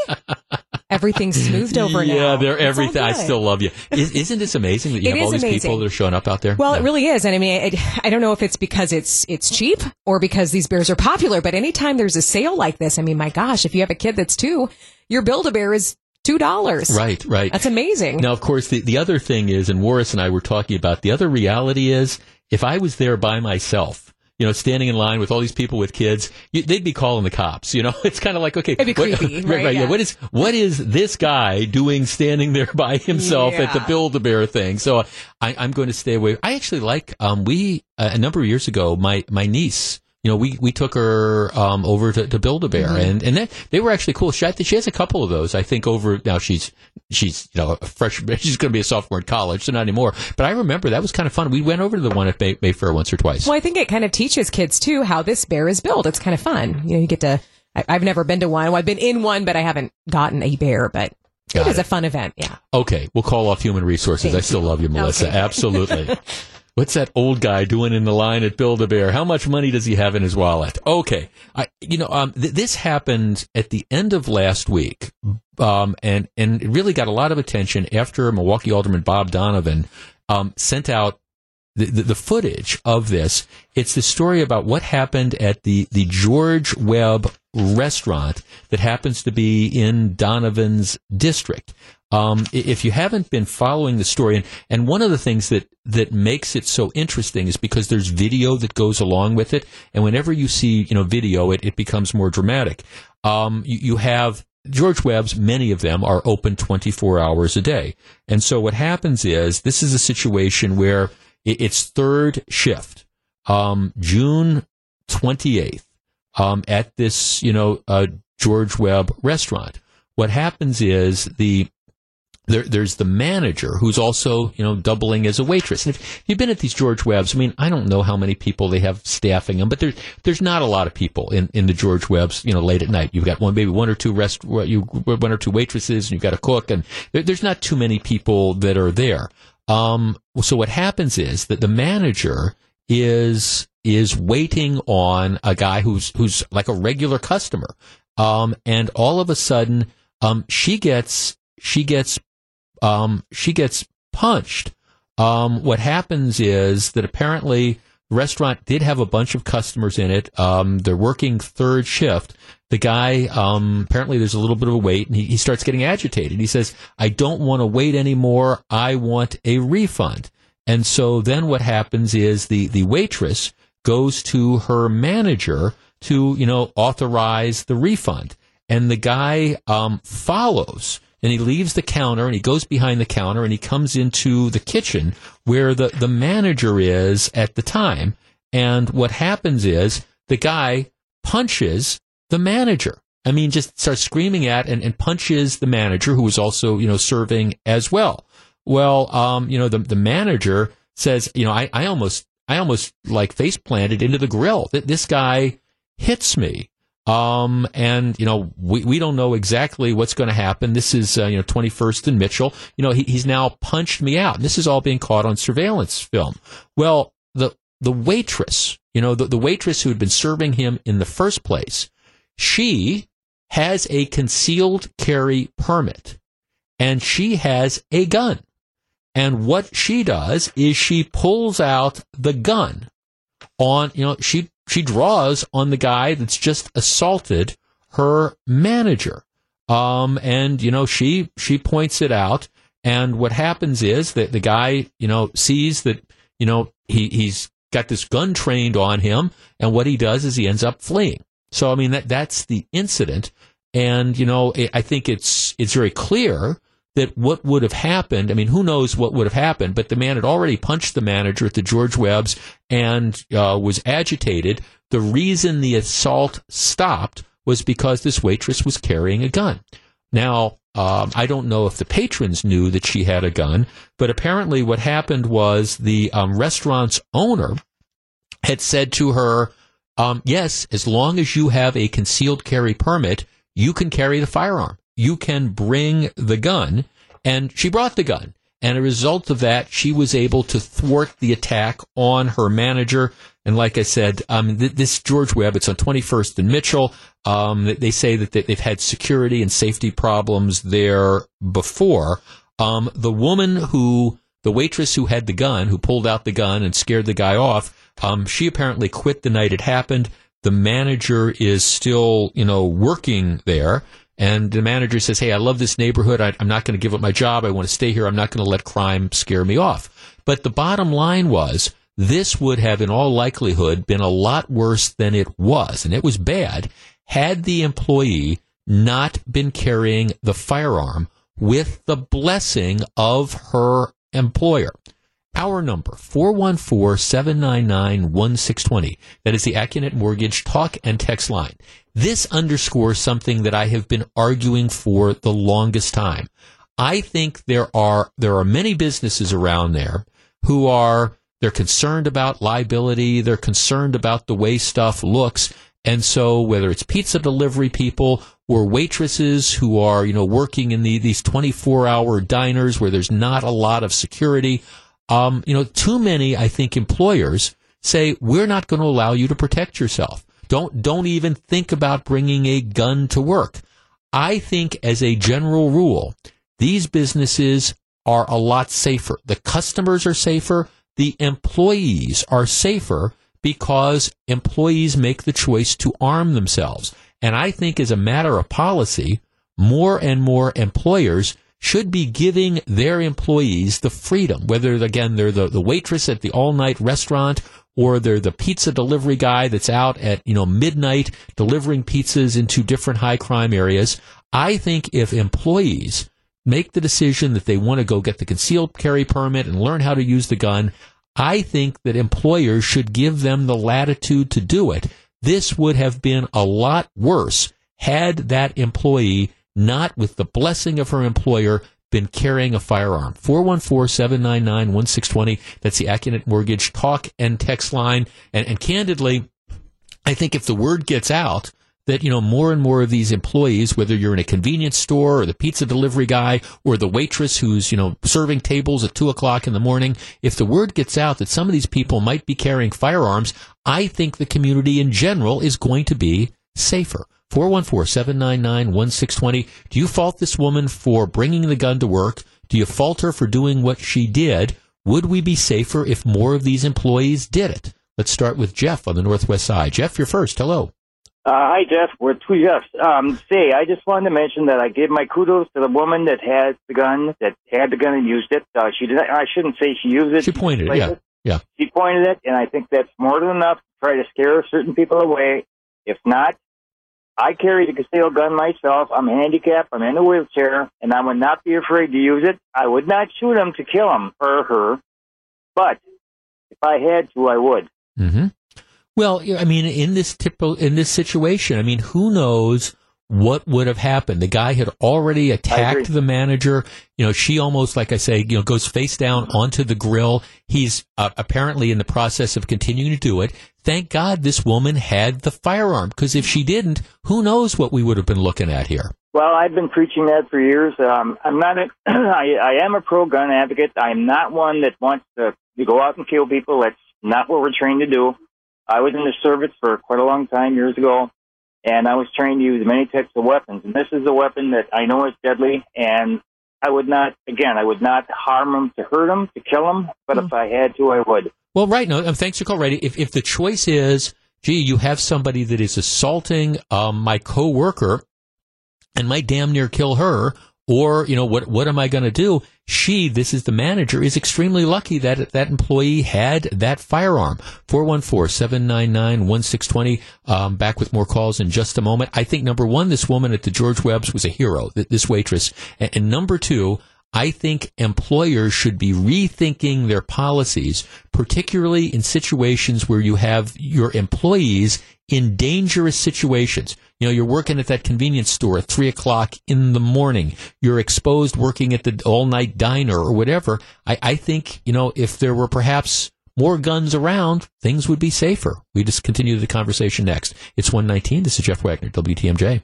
everything's smoothed over now. Yeah, they're everything. I still love you. Is, isn't this amazing that you It have all these people that are showing up out there? Well, Yeah. it really is, and I mean, it, I don't know if it's because it's it's cheap or because these bears are popular. But anytime there's a sale like this, I mean, my gosh, if you have a kid that's two, your Build a Bear is two dollars. Right, right. That's amazing. Now, of course, the, the other thing is, and Morris and I were talking about, the other reality is, if I was there by myself, you know, standing in line with all these people with kids, you, they'd be calling the cops. You know, (laughs) it's kind of like, okay, what- creepy, (laughs) right, right? Yeah. Yeah. What is what is this guy doing standing there (laughs) by himself at the Build a Bear thing? So I, I'm going to stay away. I actually like. Um, we uh, a number of years ago, my my niece. You know, we, we took her um, over to, to Build a Bear, Mm-hmm. and and that, they were actually cool. She, she has a couple of those. I think over now she's she's you know a freshman. (laughs) She's going to be a sophomore in college, so not anymore. But I remember that was kind of fun. We went over to the one at May, Mayfair once or twice. Well, I think it kind of teaches kids too how this bear is built. It's kind of fun. You know, you get to. I, I've never been to one. Well, I've been in one, but I haven't gotten a bear. But Got it is it. a fun event. Yeah. Okay, we'll call off human resources. Thank I still you. love you, Melissa. Okay. (laughs) Absolutely. What's that old guy doing in the line at Build a Bear? How much money does he have in his wallet? Okay, I, you know, um, th- this happened at the end of last week, um, and and it really got a lot of attention after Milwaukee Alderman Bob Donovan um, sent out the, the, the footage of this. It's the story about what happened at the, the George Webb restaurant that happens to be in Donovan's district. Um, if you haven't been following the story, and, and one of the things that, that makes it so interesting is because there's video that goes along with it, and whenever you see you know video, it, it becomes more dramatic. Um, you, you have George Webb's, many of them are open 24 hours a day. And so what happens is this is a situation where it's third shift, um, June 28th, um, at this, you know, uh, George Webb restaurant. What happens is the there, there's the manager who's also, you know, doubling as a waitress. And if, you've been at these George Webbs, I mean, I don't know how many people they have staffing them, but there's there's not a lot of people in, in the George Webbs, you know, late at night. You've got one, maybe one or two rest, you one or two waitresses, and you've got a cook, and there, there's not too many people that are there. Um, so what happens is that the manager is is waiting on a guy who's who's like a regular customer, um, and all of a sudden, um, she gets she gets um, she gets punched. Um, what happens is that apparently the restaurant did have a bunch of customers in it. Um, they're working third shift. The guy, um, apparently there's a little bit of a wait and he, he starts getting agitated. He says, I don't want to wait anymore. I want a refund. And so then what happens is the, the waitress goes to her manager to, you know, authorize the refund. And the guy, um, follows and he leaves the counter and he goes behind the counter and he comes into the kitchen where the, the manager is at the time. And what happens is the guy punches the manager. I mean, just starts screaming at and, and punches the manager who was also, you know, serving as well. Well, um, you know, the, the manager says, you know, I, I almost, I almost like face planted into the grill. That this guy hits me. Um, and you know, we, we don't know exactly what's going to happen. This is, uh, you know, 21st and Mitchell. You know, he, he's now punched me out. And this is all being caught on surveillance film. Well, the, the waitress, you know, the, the waitress who had been serving him in the first place, she has a concealed carry permit and she has a gun. And what she does is she pulls out the gun on, you know, she she draws on the guy that's just assaulted her manager. Um, and you know, she she points it out, and what happens is that the guy, you know, sees that you know he he's got this gun trained on him, and what he does is he ends up fleeing. So I mean that that's the incident, and you know I think it's it's very clear that what would have happened, I mean, who knows what would have happened, but the man had already punched the manager at the George Webb's and uh, was agitated. The reason the assault stopped was because this waitress was carrying a gun. Now, um, I don't know if the patrons knew that she had a gun, but apparently what happened was the um, restaurant's owner had said to her, um, yes, as long as you have a concealed carry permit, you can carry the firearm. You can bring the gun. And she brought the gun. And a result of that, she was able to thwart the attack on her manager. And like I said, um, th- this George Webb, it's on 21st and Mitchell. Um, they say that they've had security and safety problems there before. Um, the woman who, the waitress who had the gun, who pulled out the gun and scared the guy off, um, she apparently quit the night it happened. The manager is still, you know, working there. And the manager says, Hey, I love this neighborhood. I, am not going to give up my job. I want to stay here. I'm not going to let crime scare me off. But the bottom line was this would have, in all likelihood, been a lot worse than it was. And it was bad had the employee not been carrying the firearm with the blessing of her employer. Our number, 414-799-1620. That is the Accunet Mortgage talk and text line. This underscores something that I have been arguing for the longest time. I think there are, there are many businesses around there who are, they're concerned about liability. They're concerned about the way stuff looks. And so whether it's pizza delivery people or waitresses who are, you know, working in the, these 24 hour diners where there's not a lot of security, um, you know, too many, I think, employers say, we're not going to allow you to protect yourself. Don't, don't even think about bringing a gun to work. I think as a general rule, these businesses are a lot safer. The customers are safer. The employees are safer because employees make the choice to arm themselves. And I think as a matter of policy, more and more employers should be giving their employees the freedom, whether again they're the, the waitress at the all night restaurant or they're the pizza delivery guy that's out at, you know, midnight delivering pizzas into different high crime areas. I think if employees make the decision that they want to go get the concealed carry permit and learn how to use the gun, I think that employers should give them the latitude to do it. This would have been a lot worse had that employee not with the blessing of her employer, been carrying a firearm. 414-799-1620. That's the Accunet Mortgage talk and text line. And, and candidly, I think if the word gets out that, you know, more and more of these employees, whether you're in a convenience store or the pizza delivery guy or the waitress who's, you know, serving tables at two o'clock in the morning, if the word gets out that some of these people might be carrying firearms, I think the community in general is going to be safer. 414-799-1620. Do you fault this woman for bringing the gun to work? Do you fault her for doing what she did? Would we be safer if more of these employees did it? Let's start with Jeff on the Northwest side. Jeff, you're first. Hello. Uh, hi, Jeff. We're two Jeffs. Um, say, I just wanted to mention that I give my kudos to the woman that has the gun, that had the gun and used it. Uh, she did. I shouldn't say she used it. She pointed it. Yeah. It. Yeah. She pointed it, and I think that's more than enough to try to scare certain people away. If not, I carry the concealed gun myself. I'm handicapped. I'm in a wheelchair, and I would not be afraid to use it. I would not shoot him to kill him or her, but if I had to, I would. Mm-hmm. Well, I mean, in this typical in this situation, I mean, who knows what would have happened? The guy had already attacked the manager. You know, she almost, like I say, you know, goes face down onto the grill. He's uh, apparently in the process of continuing to do it. Thank God this woman had the firearm because if she didn't, who knows what we would have been looking at here. Well, I've been preaching that for years. Um, I'm not. A, (clears throat) I, I am a pro gun advocate. I'm not one that wants to, to go out and kill people. That's not what we're trained to do. I was in the service for quite a long time years ago, and I was trained to use many types of weapons. And this is a weapon that I know is deadly, and I would not, again, I would not harm them to hurt them, to kill them, but mm. if I had to, I would. Well, right. No, thanks for calling, If, if the choice is gee, you have somebody that is assaulting um, my coworker and might damn near kill her. Or, you know, what, what am I going to do? She, this is the manager, is extremely lucky that that employee had that firearm. 414-799-1620. Um, back with more calls in just a moment. I think number one, this woman at the George Webb's was a hero, this waitress. And, and number two, I think employers should be rethinking their policies, particularly in situations where you have your employees in dangerous situations. You know, you're working at that convenience store at three o'clock in the morning. You're exposed working at the all night diner or whatever. I, I think, you know, if there were perhaps more guns around, things would be safer. We just continue the conversation next. It's 119. This is Jeff Wagner, WTMJ.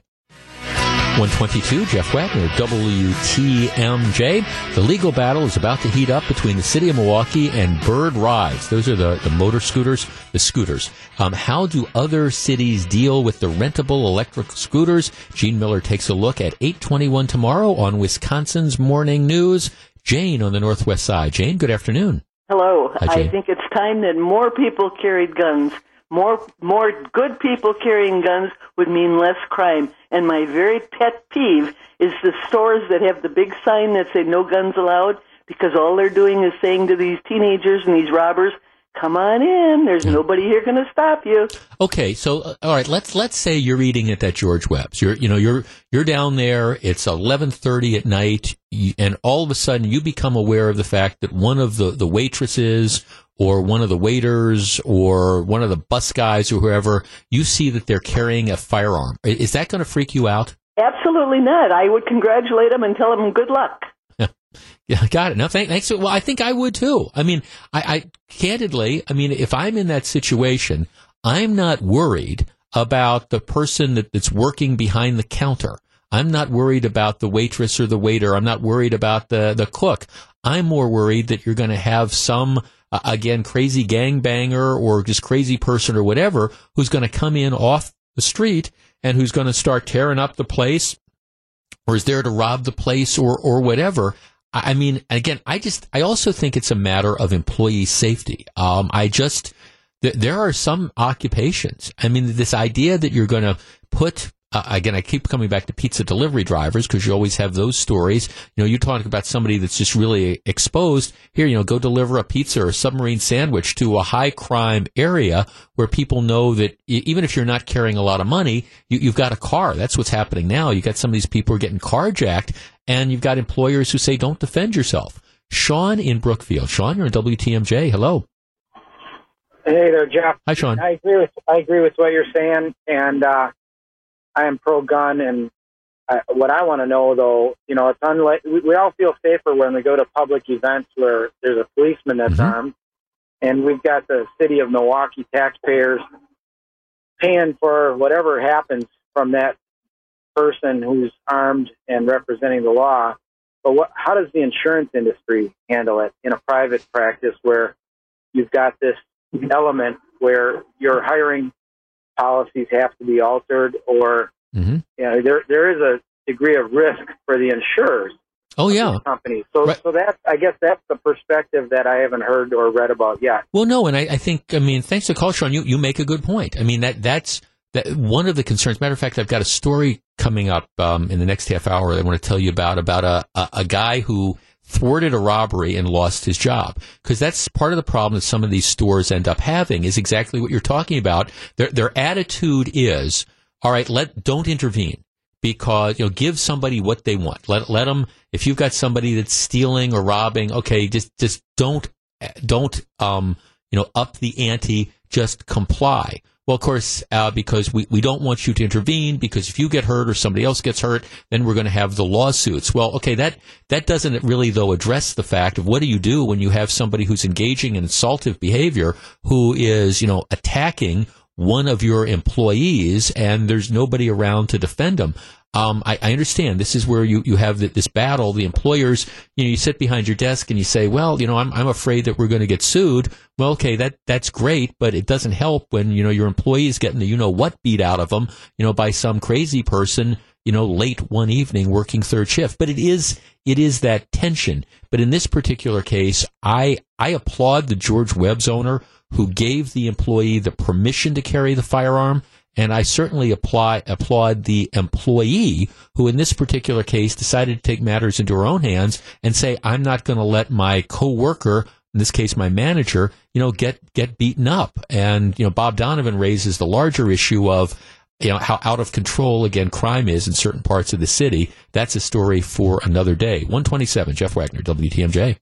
122, Jeff Wagner, WTMJ. The legal battle is about to heat up between the city of Milwaukee and Bird Rides. Those are the, the motor scooters, the scooters. Um, how do other cities deal with the rentable electric scooters? Gene Miller takes a look at 821 tomorrow on Wisconsin's Morning News. Jane on the Northwest side. Jane, good afternoon. Hello. Hi, I think it's time that more people carried guns. More more good people carrying guns would mean less crime. And my very pet peeve is the stores that have the big sign that say no guns allowed because all they're doing is saying to these teenagers and these robbers, "Come on in. There's nobody here going to stop you." Okay, so uh, all right, let's let's say you're eating at that George Webb's. You're you know you're you're down there. It's eleven thirty at night, and all of a sudden you become aware of the fact that one of the the waitresses or one of the waiters or one of the bus guys or whoever you see that they're carrying a firearm. Is that going to freak you out? Absolutely not. I would congratulate them and tell them good luck. (laughs) Yeah, got it. No, thank, thanks. Well, I think I would too. I mean, I, I candidly, I mean, if I'm in that situation, I'm not worried about the person that, that's working behind the counter. I'm not worried about the waitress or the waiter. I'm not worried about the, the cook. I'm more worried that you're going to have some, uh, again, crazy gangbanger or just crazy person or whatever who's going to come in off the street and who's going to start tearing up the place or is there to rob the place or, or whatever. I mean, again, I just, I also think it's a matter of employee safety. Um, I just, th- there are some occupations. I mean, this idea that you're going to put, uh, again, I keep coming back to pizza delivery drivers because you always have those stories. You know, you talk about somebody that's just really exposed. Here, you know, go deliver a pizza or a submarine sandwich to a high crime area where people know that even if you're not carrying a lot of money, you, you've got a car. That's what's happening now. You got some of these people who are getting carjacked, and you've got employers who say, "Don't defend yourself." Sean in Brookfield. Sean, you're in WTMJ. Hello. Hey there, Jeff. Hi, Sean. I agree with I agree with what you're saying, and uh, I am pro gun. And I, what I want to know, though, you know, it's unlike we, we all feel safer when we go to public events where there's a policeman that's Mhm. armed, and we've got the city of Milwaukee taxpayers paying for whatever happens from that person who's armed and representing the law. But what, how does the insurance industry handle it in a private practice where you've got this element where your hiring policies have to be altered, or Mm-hmm. you know, there there is a degree of risk for the insurers Oh yeah. companies. So Right. so that's I guess that's the perspective that I haven't heard or read about yet. Well, no, and I, I think I mean, thanks to Sean, you you make a good point. I mean that that's that one of the concerns. Matter of fact, I've got a story coming up um, in the next half hour that I want to tell you about about a a, a guy who thwarted a robbery and lost his job because that's part of the problem that some of these stores end up having is exactly what you're talking about. Their their attitude is, all right, let don't intervene because you know give somebody what they want. Let let them if you've got somebody that's stealing or robbing, okay, just just don't don't um you know up the ante, just comply. Well, of course, uh, because we, we don't want you to intervene because if you get hurt or somebody else gets hurt, then we're going to have the lawsuits. Well, okay, that that doesn't really though address the fact of what do you do when you have somebody who's engaging in assaultive behavior who is you know attacking one of your employees and there's nobody around to defend them. Um, I, I understand this is where you, you have th- this battle. The employers, you know, you sit behind your desk and you say, well, you know, I'm, I'm afraid that we're going to get sued. Well, okay, that, that's great, but it doesn't help when, you know, your employee is getting the, you know, what beat out of them, you know, by some crazy person, you know, late one evening working third shift. But it is, it is that tension. But in this particular case, I, I applaud the George Webb's owner who gave the employee the permission to carry the firearm. And I certainly apply, applaud the employee who, in this particular case, decided to take matters into her own hands and say, I'm not going to let my coworker, in this case, my manager, you know, get, get beaten up. And, you know, Bob Donovan raises the larger issue of, you know, how out of control, again, crime is in certain parts of the city. That's a story for another day. 127, Jeff Wagner, WTMJ.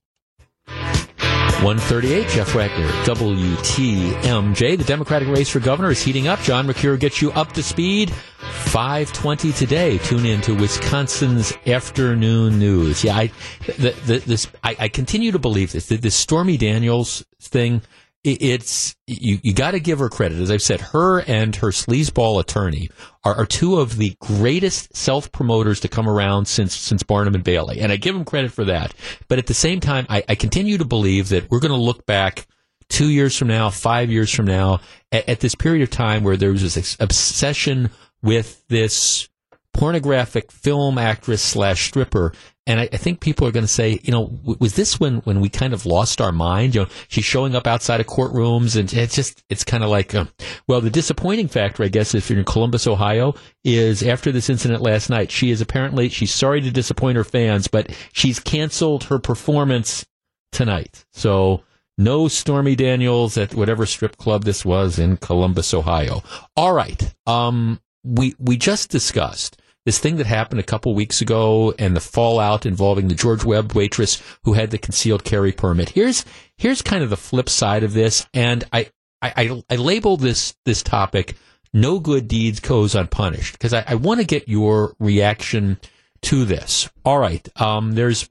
138, Jeff Wagner, WTMJ. The Democratic race for governor is heating up. John Mercure gets you up to speed. 520 today. Tune in to Wisconsin's afternoon news. Yeah, I, the, the, this, I, I continue to believe this, this Stormy Daniels thing, it's you, you got to give her credit. As I've said, her and her sleazeball attorney are, are two of the greatest self promoters to come around since since Barnum and Bailey, and I give them credit for that. But at the same time, I, I continue to believe that we're going to look back two years from now, five years from now, at, at this period of time where there was this obsession with this pornographic film actress slash stripper and I, I, think people are going to say, you know, w- was this when, when we kind of lost our mind? You know, she's showing up outside of courtrooms and it's just, it's kind of like, uh, well, the disappointing factor, I guess, if you're in Columbus, Ohio, is after this incident last night, she is apparently, she's sorry to disappoint her fans, but she's canceled her performance tonight. So no Stormy Daniels at whatever strip club this was in Columbus, Ohio. All right. Um, we, we just discussed this thing that happened a couple weeks ago and the fallout involving the George Webb waitress who had the concealed carry permit. Here's here's kind of the flip side of this, and I I, I label this this topic "No good deeds goes unpunished" because I, I want to get your reaction to this. All right, um, there's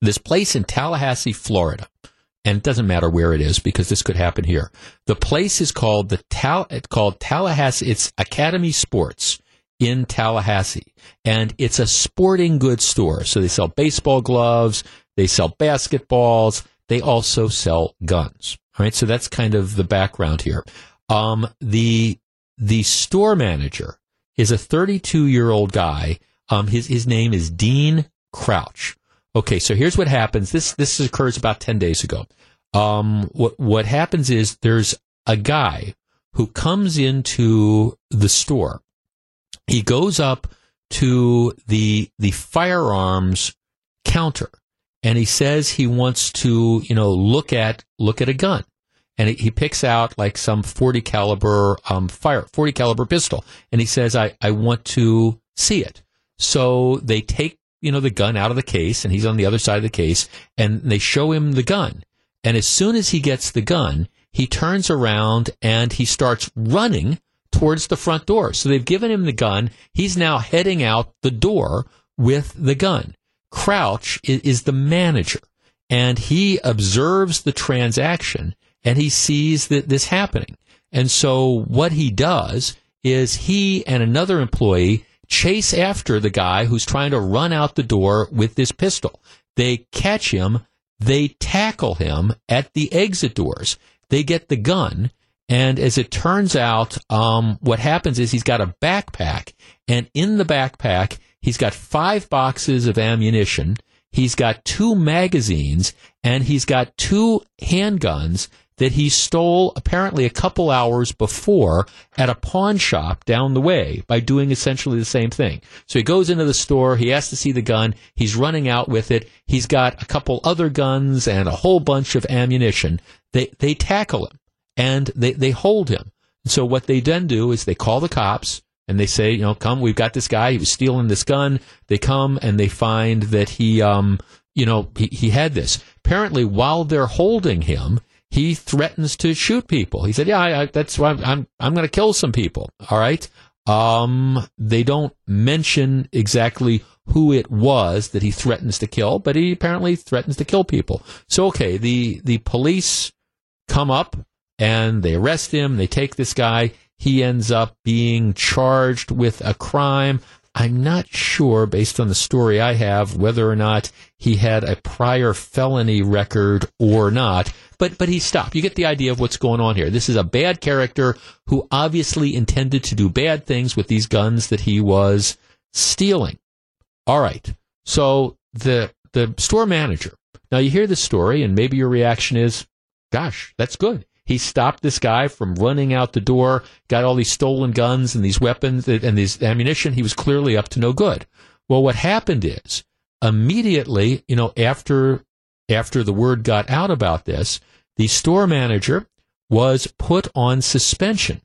this place in Tallahassee, Florida, and it doesn't matter where it is because this could happen here. The place is called the Tal- called Tallahassee. It's Academy Sports in Tallahassee. And it's a sporting goods store. So they sell baseball gloves, they sell basketballs, they also sell guns. All right. So that's kind of the background here. Um, the, the store manager is a 32 year old guy. Um, his, his name is Dean Crouch. Okay. So here's what happens. This, this occurs about 10 days ago. Um, what, what happens is there's a guy who comes into the store he goes up to the the firearms counter and he says he wants to you know look at look at a gun. And he picks out like some 40 caliber um, fire 40 caliber pistol and he says I, I want to see it. So they take you know the gun out of the case and he's on the other side of the case and they show him the gun. And as soon as he gets the gun he turns around and he starts running towards the front door. So they've given him the gun. He's now heading out the door with the gun. Crouch is, the manager and he observes the transaction and he sees that this happening. And so what he does is he and another employee chase after the guy who's trying to run out the door with this pistol. They catch him. They tackle him at the exit doors. They get the gun and as it turns out, um, what happens is he's got a backpack, and in the backpack, he's got five boxes of ammunition. He's got two magazines, and he's got two handguns that he stole apparently a couple hours before at a pawn shop down the way by doing essentially the same thing. So he goes into the store, he has to see the gun, he's running out with it, he's got a couple other guns and a whole bunch of ammunition. They, they tackle him and they, they hold him. And so what they then do is they call the cops and they say, you know, come, we've got this guy. He was stealing this gun. They come and they find that he, um, you know, he, he had this. Apparently, while they're holding him, he threatens to shoot people. He said, "Yeah, I, I, that's why I'm I'm, I'm going to kill some people." All right. Um, they don't mention exactly who it was that he threatens to kill, but he apparently threatens to kill people. So, okay, the the police come up and they arrest him. They take this guy. He ends up being charged with a crime. I'm not sure, based on the story I have, whether or not he had a prior felony record or not. But but he stopped. You get the idea of what's going on here. This is a bad character who obviously intended to do bad things with these guns that he was stealing. All right. So the the store manager. Now you hear the story, and maybe your reaction is, "Gosh, that's good." He stopped this guy from running out the door, got all these stolen guns and these weapons and these ammunition. He was clearly up to no good. Well, what happened is immediately, you know, after after the word got out about this, the store manager was put on suspension.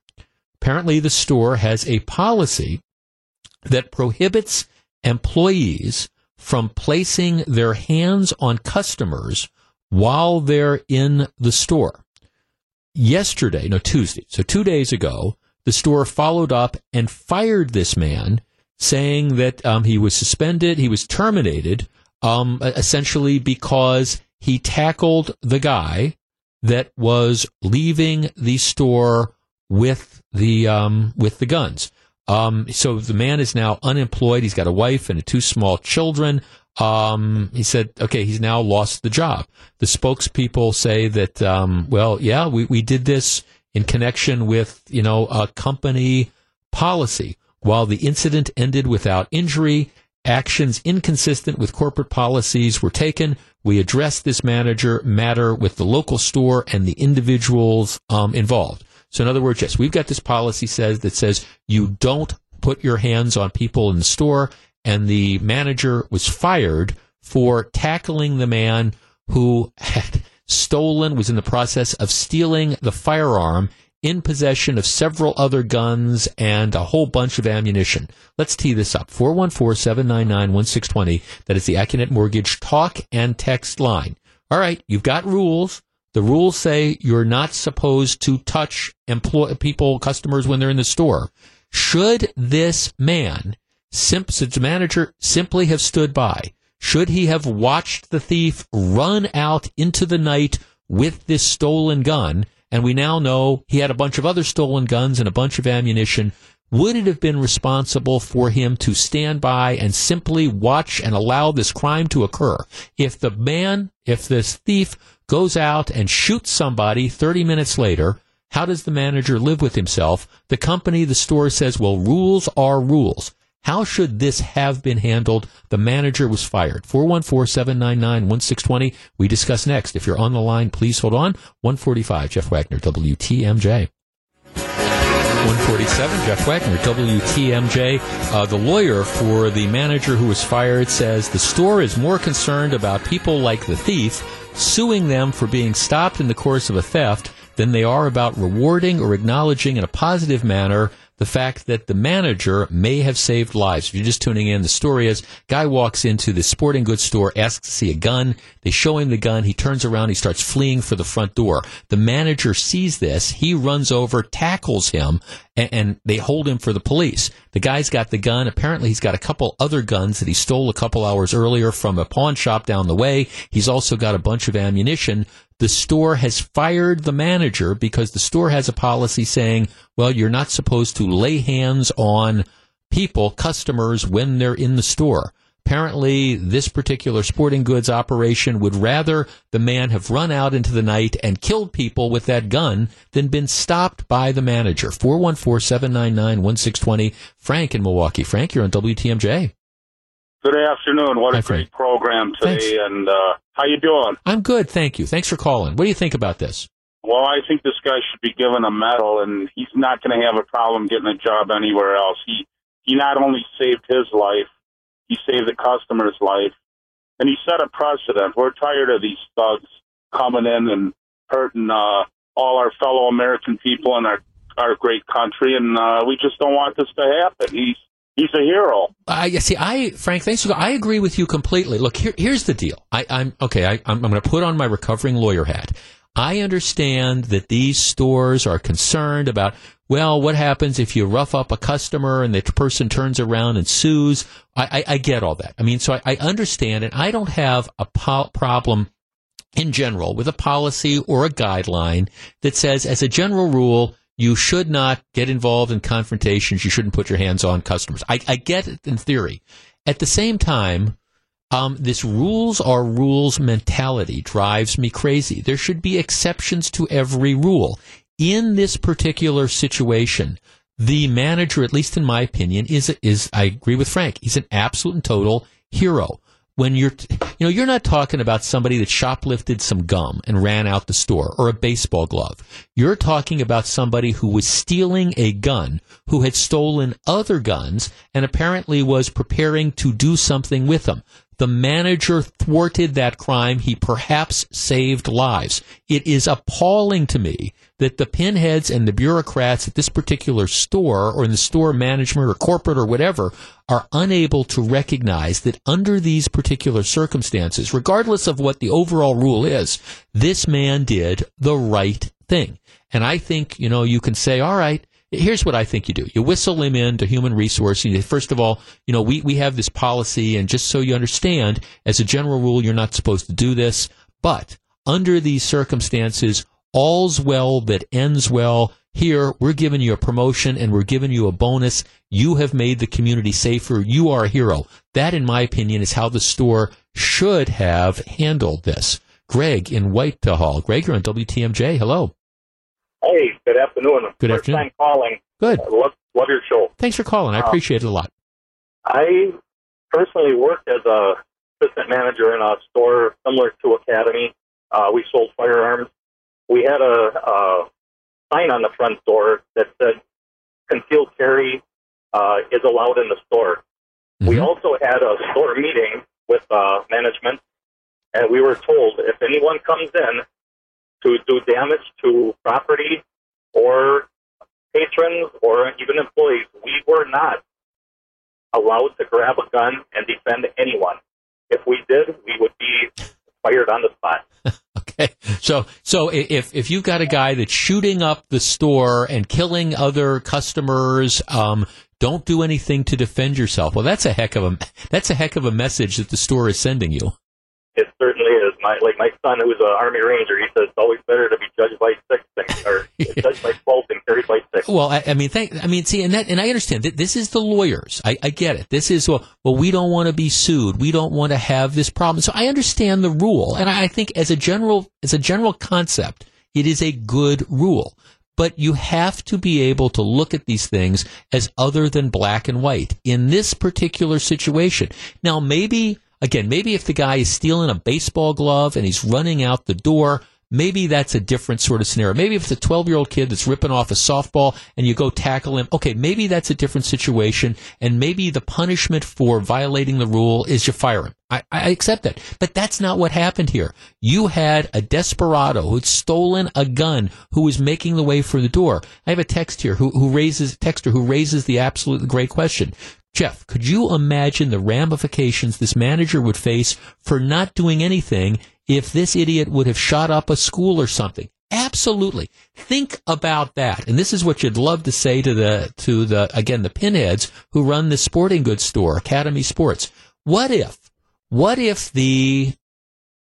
Apparently, the store has a policy that prohibits employees from placing their hands on customers while they're in the store. Yesterday, no, Tuesday, so two days ago, the store followed up and fired this man, saying that um, he was suspended, he was terminated, um, essentially because he tackled the guy that was leaving the store with the um, with the guns. Um, so the man is now unemployed. He's got a wife and two small children. Um, he said, okay, he's now lost the job. The spokespeople say that, um, well, yeah, we, we did this in connection with, you know, a company policy. While the incident ended without injury, actions inconsistent with corporate policies were taken. We addressed this manager matter with the local store and the individuals um, involved. So in other words, yes, we've got this policy says that says you don't put your hands on people in the store, and the manager was fired for tackling the man who had stolen, was in the process of stealing the firearm in possession of several other guns and a whole bunch of ammunition. Let's tee this up. 414-799-1620. That is the Accunet Mortgage talk and text line. All right, you've got rules. The rules say you're not supposed to touch employ- people, customers when they're in the store. Should this man, simp- the manager, simply have stood by? Should he have watched the thief run out into the night with this stolen gun? And we now know he had a bunch of other stolen guns and a bunch of ammunition. Would it have been responsible for him to stand by and simply watch and allow this crime to occur? If the man, if this thief goes out and shoots somebody 30 minutes later, how does the manager live with himself? The company, the store says, well, rules are rules. How should this have been handled? The manager was fired. 414-799-1620. We discuss next. If you're on the line, please hold on. 145, Jeff Wagner, WTMJ. 147, Jeff Wagner, WTMJ. Uh, the lawyer for the manager who was fired says the store is more concerned about people like the thief suing them for being stopped in the course of a theft than they are about rewarding or acknowledging in a positive manner the fact that the manager may have saved lives. If you're just tuning in, the story is guy walks into the sporting goods store, asks to see a gun. They show him the gun. He turns around. He starts fleeing for the front door. The manager sees this. He runs over, tackles him, and, and they hold him for the police. The guy's got the gun. Apparently, he's got a couple other guns that he stole a couple hours earlier from a pawn shop down the way. He's also got a bunch of ammunition the store has fired the manager because the store has a policy saying, well, you're not supposed to lay hands on people, customers, when they're in the store. Apparently, this particular sporting goods operation would rather the man have run out into the night and killed people with that gun than been stopped by the manager. 414-799-1620. Frank in Milwaukee. Frank, you're on WTMJ. Good afternoon. What Hi, a great Frank. program today, Thanks. and uh, how you doing? I'm good, thank you. Thanks for calling. What do you think about this? Well, I think this guy should be given a medal, and he's not going to have a problem getting a job anywhere else. He he not only saved his life, he saved the customer's life, and he set a precedent. We're tired of these thugs coming in and hurting uh, all our fellow American people in our our great country, and uh, we just don't want this to happen. He's he's a hero. I see. I Frank, thanks for. I agree with you completely. Look, here, here's the deal. I, I'm okay. I, I'm, I'm going to put on my recovering lawyer hat. I understand that these stores are concerned about. Well, what happens if you rough up a customer and the person turns around and sues? I, I, I get all that. I mean, so I, I understand, and I don't have a po- problem in general with a policy or a guideline that says, as a general rule, you should not get involved in confrontations. You shouldn't put your hands on customers. I, I get it in theory. At the same time, um, this rules are rules mentality drives me crazy. There should be exceptions to every rule. In this particular situation, the manager, at least in my opinion, is is I agree with Frank. He's an absolute and total hero. When you're, t- you know, you're not talking about somebody that shoplifted some gum and ran out the store or a baseball glove. You're talking about somebody who was stealing a gun, who had stolen other guns, and apparently was preparing to do something with them. The manager thwarted that crime. He perhaps saved lives. It is appalling to me that the pinheads and the bureaucrats at this particular store or in the store management or corporate or whatever are unable to recognize that under these particular circumstances, regardless of what the overall rule is, this man did the right thing. And I think, you know, you can say, all right, here's what I think you do. You whistle him in to human resources. First of all, you know, we, we have this policy, and just so you understand, as a general rule, you're not supposed to do this. But under these circumstances, all's well that ends well. Here, we're giving you a promotion and we're giving you a bonus. You have made the community safer. You are a hero. That, in my opinion, is how the store should have handled this. Greg in Whitehall. Greg, you're on WTMJ. Hello. Hey, good afternoon. Good First afternoon. time calling. Good. I love, love your show. Thanks for calling. I Uh, appreciate it a lot. I personally worked as a assistant manager in a store similar to Academy. Uh, we sold firearms. We had a, a sign on the front door that said concealed carry uh, is allowed in the store. We also had a store meeting with uh, management, and we were told if anyone comes in to do damage to property or patrons or even employees, we were not allowed to grab a gun and defend anyone. If we did, we would be fired on the spot. (laughs) Okay. So, so if if you've got a guy that's shooting up the store and killing other customers, um, don't do anything to defend yourself. Well, that's a heck of a that's a heck of a message that the store is sending you. It certainly is. My like my son, who's an Army Ranger, he says it's always better to be judged by six than or (laughs) judged by twelve than carried by six. Well, I, I mean, thank. I mean, see, and that, and I understand that this is the lawyers. I, I get it. This is well, well, we don't want to be sued. We don't want to have this problem. So I understand the rule, and I, I think as a general, as a general concept, it is a good rule. But you have to be able to look at these things as other than black and white in this particular situation. Now, maybe again, maybe if the guy is stealing a baseball glove and he's running out the door, maybe that's a different sort of scenario. Maybe if it's a 12 year old kid that's ripping off a softball and you go tackle him, okay, maybe that's a different situation. And maybe the punishment for violating the rule is you fire him. I, I accept that. But that's not what happened here. You had a desperado who'd stolen a gun who was making the way for the door. I have a text here who, who raises, texter who raises the absolutely great question. Jeff, could you imagine the ramifications this manager would face for not doing anything if this idiot would have shot up a school or something? Absolutely. Think about that. And this is what you'd love to say to the, to the, again, the pinheads who run the sporting goods store, Academy Sports. What if, what if the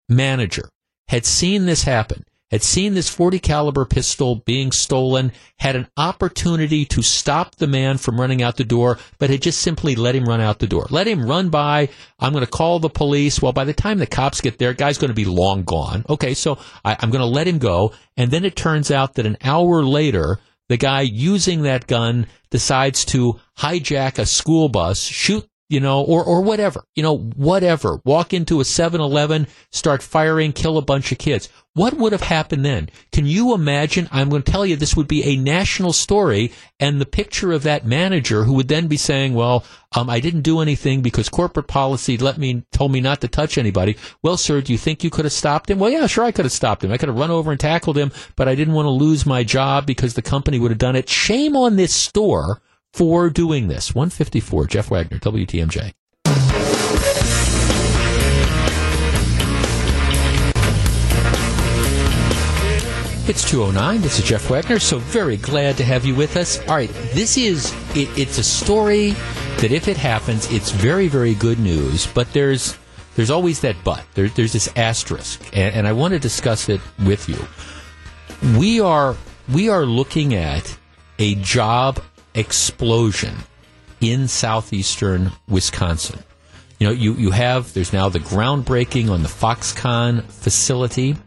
manager had seen this happen, had seen this 40 caliber pistol being stolen, had an opportunity to stop the man from running out the door, but had just simply let him run out the door. Let him run by. I'm going to call the police. Well, by the time the cops get there, guy's going to be long gone. Okay, so I, I'm going to let him go. And then it turns out that an hour later, the guy using that gun decides to hijack a school bus, shoot you know, or, or whatever, you know, whatever. Walk into a 7-Eleven, start firing, kill a bunch of kids. What would have happened then? Can you imagine? I'm going to tell you this would be a national story and the picture of that manager who would then be saying, well, um, I didn't do anything because corporate policy let me, told me not to touch anybody. Well, sir, do you think you could have stopped him? Well, yeah, sure, I could have stopped him. I could have run over and tackled him, but I didn't want to lose my job because the company would have done it. Shame on this store for doing this. 154, Jeff Wagner, WTMJ. It's 209. This is Jeff Wagner. So very glad to have you with us. All right. This is, it, it's a story that if it happens, it's very, very good news, but there's, there's always that but. There, there's this asterisk, and, and I want to discuss it with you. We are, we are looking at a job explosion in southeastern Wisconsin. You know, you, you have, there's now the groundbreaking on the Foxconn facility.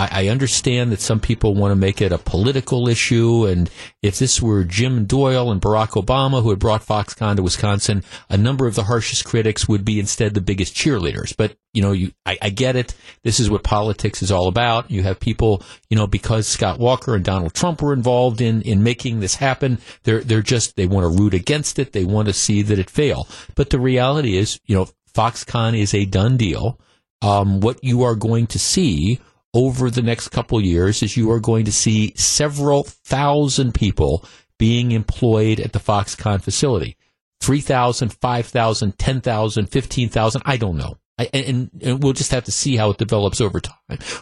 I, I understand that some people want to make it a political issue, and if this were Jim Doyle and Barack Obama who had brought Foxconn to Wisconsin, a number of the harshest critics would be instead the biggest cheerleaders. But you know, you I, I get it. This is what politics is all about. You have people, you know, because Scott Walker and Donald Trump were involved in in making this happen. They're they're just they want to root against it. They want to see that it fail. But the reality is, you know, Foxconn is a done deal. Um, what you are going to see over the next couple years is you are going to see several thousand people being employed at the Foxconn facility. 3,000, 5,000, 10,000, 15,000, I don't know. And, and, we'll just have to see how it develops over time.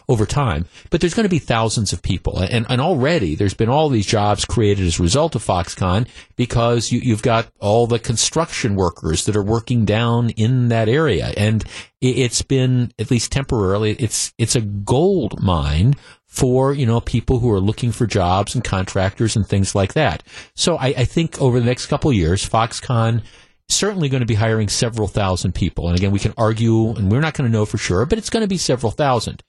Over time, but there's going to be thousands of people, and, and already there's been all these jobs created as a result of Foxconn because you, you've got all the construction workers that are working down in that area, and it's been at least temporarily it's it's a gold mine for you know people who are looking for jobs and contractors and things like that. So I, I think over the next couple of years, Foxconn certainly going to be hiring several thousand people. And again, we can argue, and we're not going to know for sure, but it's going to be several thousand.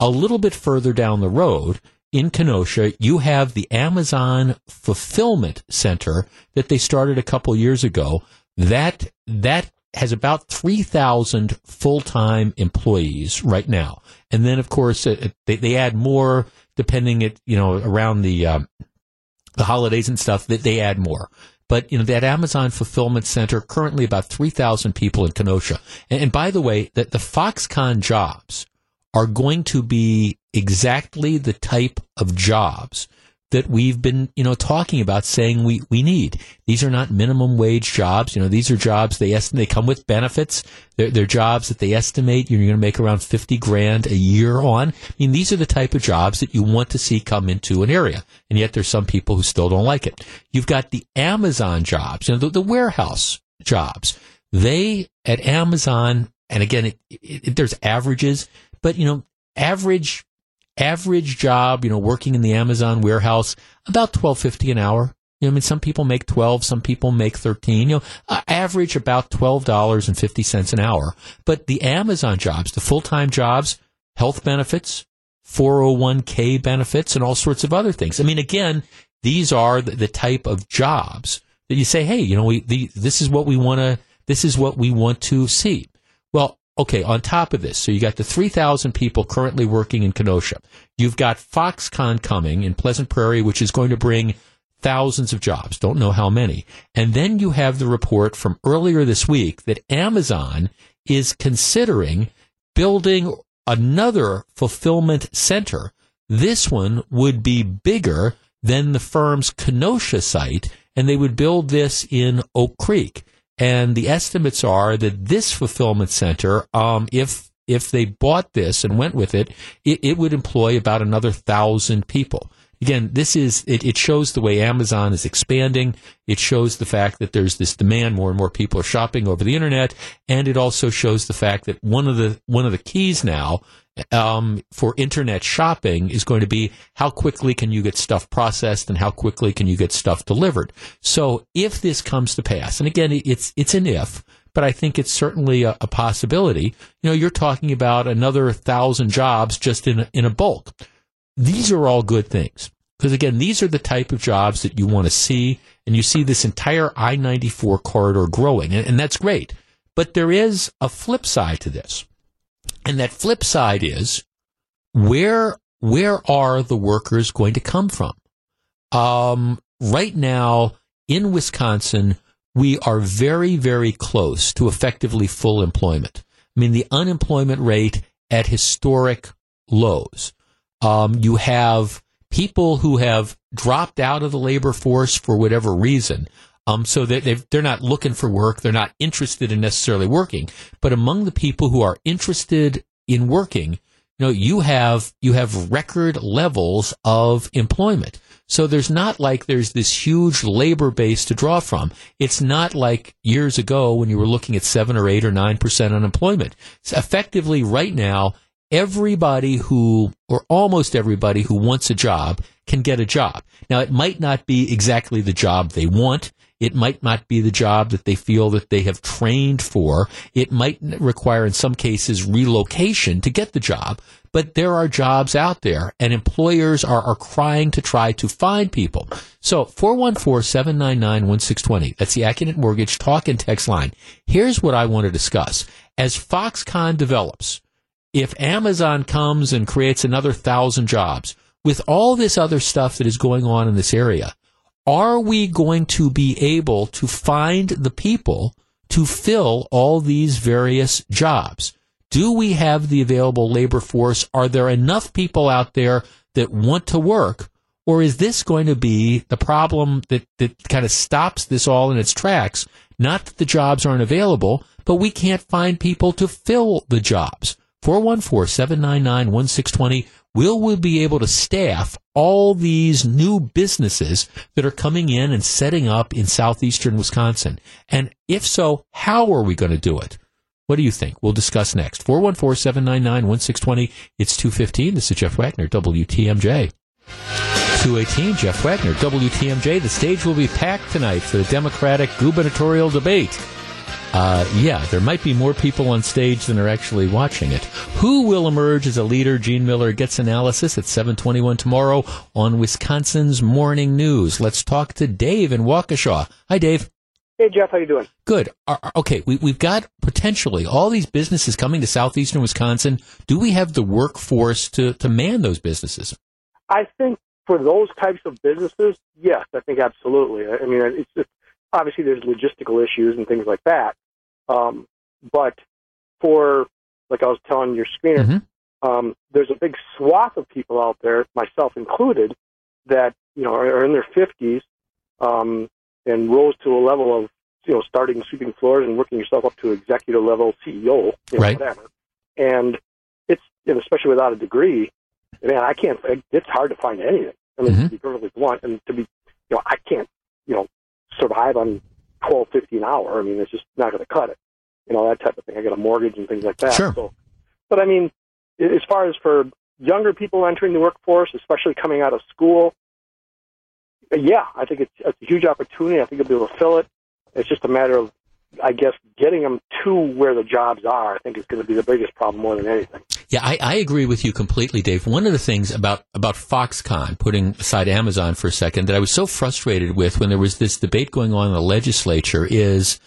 A little bit further down the road, in Kenosha, you have the Amazon Fulfillment Center that they started a couple years ago. That that has about 3,000 full-time employees right now. And then, of course, uh, they, they add more depending it, you know, around the, um, the holidays and stuff that they add more. But you know that Amazon fulfillment center currently about three thousand people in Kenosha. And, and by the way, that the Foxconn jobs are going to be exactly the type of jobs that we've been, you know, talking about saying we, we need. These are not minimum wage jobs. You know, these are jobs they estimate they come with benefits. They're, they're jobs that they estimate you're going to make around 50 grand a year on. I mean, these are the type of jobs that you want to see come into an area. And yet there's some people who still don't like it. You've got the Amazon jobs, you know, the, the warehouse jobs. They at Amazon, and again, it, it, there's averages, but you know, average average job, you know, working in the Amazon warehouse, about twelve fifty an hour. You know, I mean, some people make twelve, some people make thirteen. You know, uh, average about twelve dollars and fifty cents an hour. But the Amazon jobs, the full time jobs, health benefits, four hundred one k benefits, and all sorts of other things. I mean, again, these are the, the type of jobs that you say, hey, you know, we the, this is what we want to this is what we want to see. Well, okay, on top of this, so you got the 3,000 people currently working in Kenosha. You've got Foxconn coming in Pleasant Prairie, which is going to bring thousands of jobs. Don't know how many. And then you have the report from earlier this week that Amazon is considering building another fulfillment center. This one would be bigger than the firm's Kenosha site, and they would build this in Oak Creek. And the estimates are that this fulfillment center, um, if if they bought this and went with it, it, it would employ about another thousand people. Again, this is it, it shows the way Amazon is expanding. It shows the fact that there's this demand, more and more people are shopping over the internet, and it also shows the fact that one of the one of the keys now um, for internet shopping is going to be how quickly can you get stuff processed and how quickly can you get stuff delivered. So if this comes to pass, and again, it's it's an if, but I think it's certainly a, a possibility. You know, you're talking about another thousand jobs just in in a bulk. These are all good things because again, these are the type of jobs that you want to see, and you see this entire I-94 corridor growing, and, and that's great. But there is a flip side to this and that flip side is where where are the workers going to come from? Um, right now in Wisconsin, we are very, very close to effectively full employment. I mean, the unemployment rate at historic lows. Um, you have people who have dropped out of the labor force for whatever reason. Um, so that they're not looking for work. They're not interested in necessarily working. But among the people who are interested in working, you know, you have, you have record levels of employment. So there's not like there's this huge labor base to draw from. It's not like years ago when you were looking at seven or eight or nine percent unemployment. It's effectively right now, everybody who, or almost everybody who wants a job can get a job. Now it might not be exactly the job they want. It might not be the job that they feel that they have trained for. It might require, in some cases, relocation to get the job. But there are jobs out there, and employers are, are crying to try to find people. So 414-799-1620. That's the Accunet Mortgage talk and text line. Here's what I want to discuss. As Foxconn develops, if Amazon comes and creates another thousand jobs, with all this other stuff that is going on in this area, are we going to be able to find the people to fill all these various jobs? Do we have the available labor force? Are there enough people out there that want to work? Or is this going to be the problem that, that kind of stops this all in its tracks? Not that the jobs aren't available, but we can't find people to fill the jobs. 414 799 1620. Will we be able to staff all these new businesses that are coming in and setting up in southeastern Wisconsin? And if so, how are we going to do it? What do you think? We'll discuss next. 414 799 1620. It's 215. This is Jeff Wagner, WTMJ. 218, Jeff Wagner, WTMJ. The stage will be packed tonight for the Democratic gubernatorial debate. Uh, yeah, there might be more people on stage than are actually watching it. Who will emerge as a leader? Gene Mueller gets analysis at 721 tomorrow on Wisconsin's Morning News. Let's talk to Dave in Waukesha. Hi, Dave. Hey, Jeff, how you doing? Good. Okay, we, we've got potentially all these businesses coming to southeastern Wisconsin. Do we have the workforce to, to man those businesses? I think for those types of businesses, yes, I think absolutely. I mean, it's just, obviously there's logistical issues and things like that. Um, but for, like I was telling your screener, Mm-hmm. um, there's a big swath of people out there, myself included, that you know are, are in their 50s um, and rose to a level of you know starting sweeping floors and working yourself up to executive level CEO, you know, Right. whatever. And it's you know, especially without a degree, man, I can't. It's hard to find anything. I mean, Mm-hmm. to be perfectly blunt, and to be, you know, I can't, you know, survive on twelve fifty an hour. I mean, it's just not going to cut it. You know, that type of thing. I got a mortgage and things like that. Sure. So, but I mean, as far as for younger people entering the workforce, especially coming out of school, yeah, I think it's, it's a huge opportunity. I think you'll be able to fill it. It's just a matter of, I guess, getting them to where the jobs are. I think is going to be the biggest problem more than anything. Yeah, I, I agree with you completely, Dave. One of the things about, about Foxconn, putting aside Amazon for a second, that I was so frustrated with when there was this debate going on in the legislature is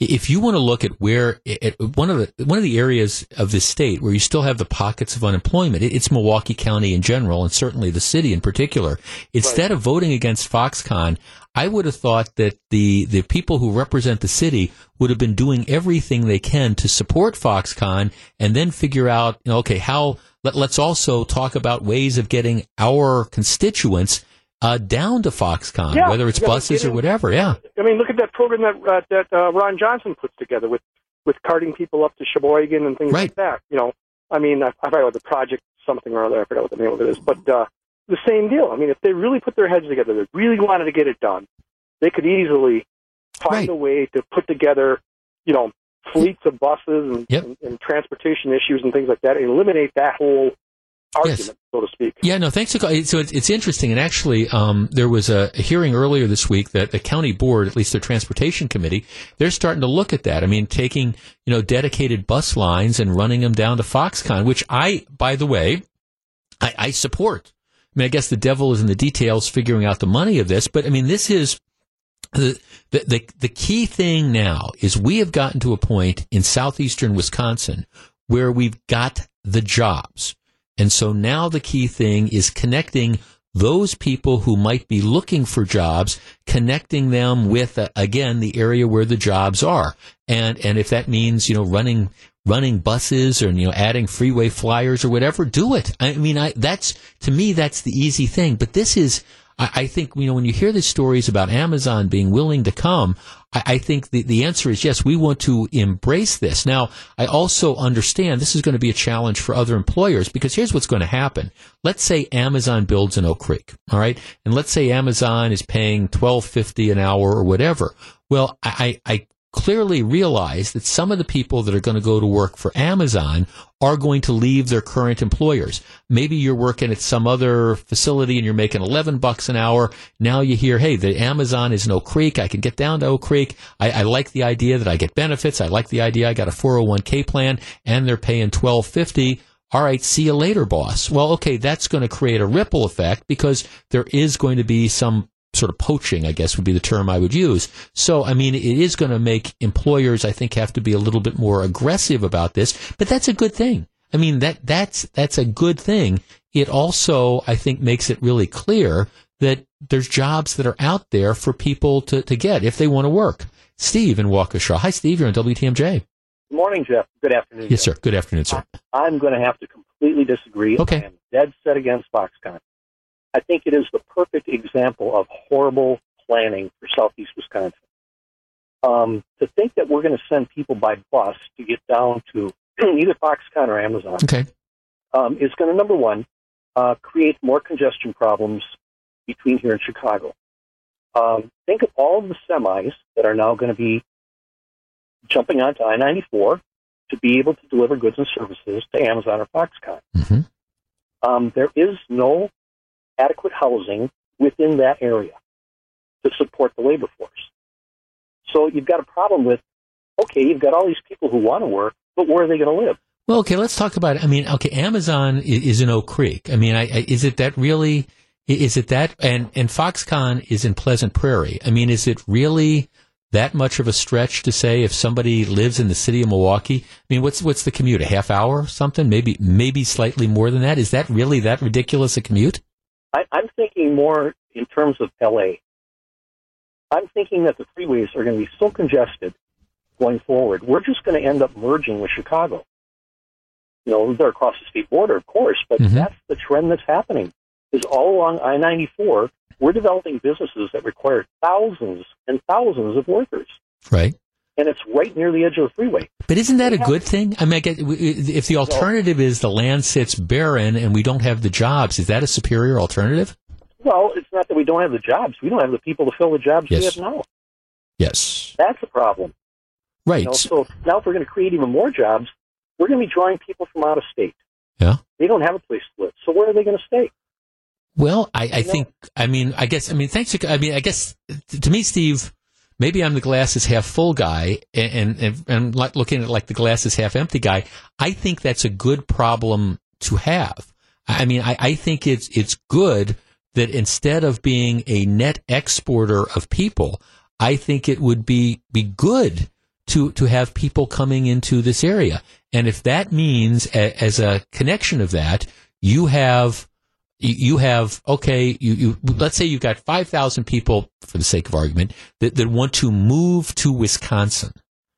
if you want to look at where at one of the one of the areas of this state where you still have the pockets of unemployment, it, it's Milwaukee County in general, and certainly the city in particular. Instead of voting against Foxconn, I would have thought that the the people who represent the city would have been doing everything they can to support Foxconn, and then figure out, you know, okay, how let, let's also talk about ways of getting our constituents uh, down to Foxconn, Yeah, whether it's yeah, buses or whatever. Yeah. I mean, look at that program that uh, that uh, Ron Johnson puts together with with carting people up to Sheboygan and things like that. You know, I mean, I, I forgot what the project something or other. I forgot what the name of it is, but uh, the same deal. I mean, if they really put their heads together, they really wanted to get it done, they could easily find a way to put together, you know, fleets of buses and, and, and transportation issues and things like that, and eliminate that whole argument, so to speak. Yeah, no, thanks. So it's, it's interesting, and actually, um, there was a, a hearing earlier this week that the county board, at least their transportation committee, they're starting to look at that. I mean, taking you know dedicated bus lines and running them down to Foxconn, which I, by the way, I, I support. I mean, I guess the devil is in the details, figuring out the money of this. But I mean, this is the the the key thing now is we have gotten to a point in southeastern Wisconsin where we've got the jobs. And so now the key thing is connecting those people who might be looking for jobs, connecting them with uh, again the area where the jobs are. And and if that means, you know, running running buses or you know adding freeway flyers or whatever, do it. I mean, I that's to me that's the easy thing. But this is I, I think you know when you hear the stories about Amazon being willing to come, I, I think the, the answer is yes, we want to embrace this. Now, I also understand this is going to be a challenge for other employers because here's what's going to happen. Let's say Amazon builds in Oak Creek, all right, and let's say Amazon is paying twelve fifty an hour or whatever. Well, I, I clearly realize that some of the people that are going to go to work for Amazon are going to leave their current employers. Maybe you're working at some other facility and you're making 11 bucks an hour. Now you hear, hey, the Amazon is in Oak Creek. I can get down to Oak Creek. I, I like the idea that I get benefits. I like the idea I got a 401k plan and they're paying 1250 all right, see you later, boss. Well, okay, that's going to create a ripple effect because there is going to be some sort of poaching, I guess would be the term I would use. So, I mean, it is going to make employers, I think, have to be a little bit more aggressive about this, but that's a good thing. I mean, that, that's, that's a good thing. It also, I think, makes it really clear that there's jobs that are out there for people to, to get if they want to work. Steve in Waukesha. Hi, Steve. You're on WTMJ. Good morning, Jeff. Good afternoon. Yes, sir. Good afternoon, sir. I'm going to have to completely disagree. Okay. I am dead set against Foxconn. I think it is the perfect example of horrible planning for Southeast Wisconsin. Um, to think that we're going to send people by bus to get down to (clears throat) either Foxconn or Amazon okay. um, is going to, number one, uh, create more congestion problems between here and Chicago. Um, think of all of the semis that are now going to be jumping onto I 94 to be able to deliver goods and services to Amazon or Foxconn. Mm-hmm. Um, there is no adequate housing within that area to support the labor force. So you've got a problem with, okay, you've got all these people who want to work, but where are they going to live? Well, okay, let's talk about it. I mean, okay, Amazon is, in Oak Creek. I mean, I, I, is it that really? Is it that? And and Foxconn is in Pleasant Prairie. I mean, is it really that much of a stretch to say if somebody lives in the city of Milwaukee? I mean, what's what's the commute? A half hour, something? Maybe maybe slightly more than that. Is that really that ridiculous a commute? I, I'm thinking more in terms of LA. I'm thinking that the freeways are going to be so congested going forward. We're just going to end up merging with Chicago. You know, they're across the state border, of course, but Mm-hmm. that's the trend that's happening. Is all along I-94, we're developing businesses that require thousands and thousands of workers, Right. And it's right near the edge of the freeway. But isn't that a good thing? I mean, I get, if the alternative is the land sits barren and we don't have the jobs, is that a superior alternative? Well, it's not that we don't have the jobs; we don't have the people to fill the jobs we have now. Yes. That's a problem. Right. You know, so now, if we're going to create even more jobs, we're going to be drawing people from out of state. Yeah. They don't have a place to live, so where are they going to stay? Well, I, I think, I mean, I guess, I mean, thanks. To, I mean, I guess to me, Steve, maybe I'm the glass is half full guy and, and, and looking at like the glass is half empty guy. I think that's a good problem to have. I mean, I, I think it's, it's good that instead of being a net exporter of people, I think it would be, be good to, to have people coming into this area. And if that means as a connection of that, you have, you have okay you, you let's say you've got 5000 people for the sake of argument that, that want to move to wisconsin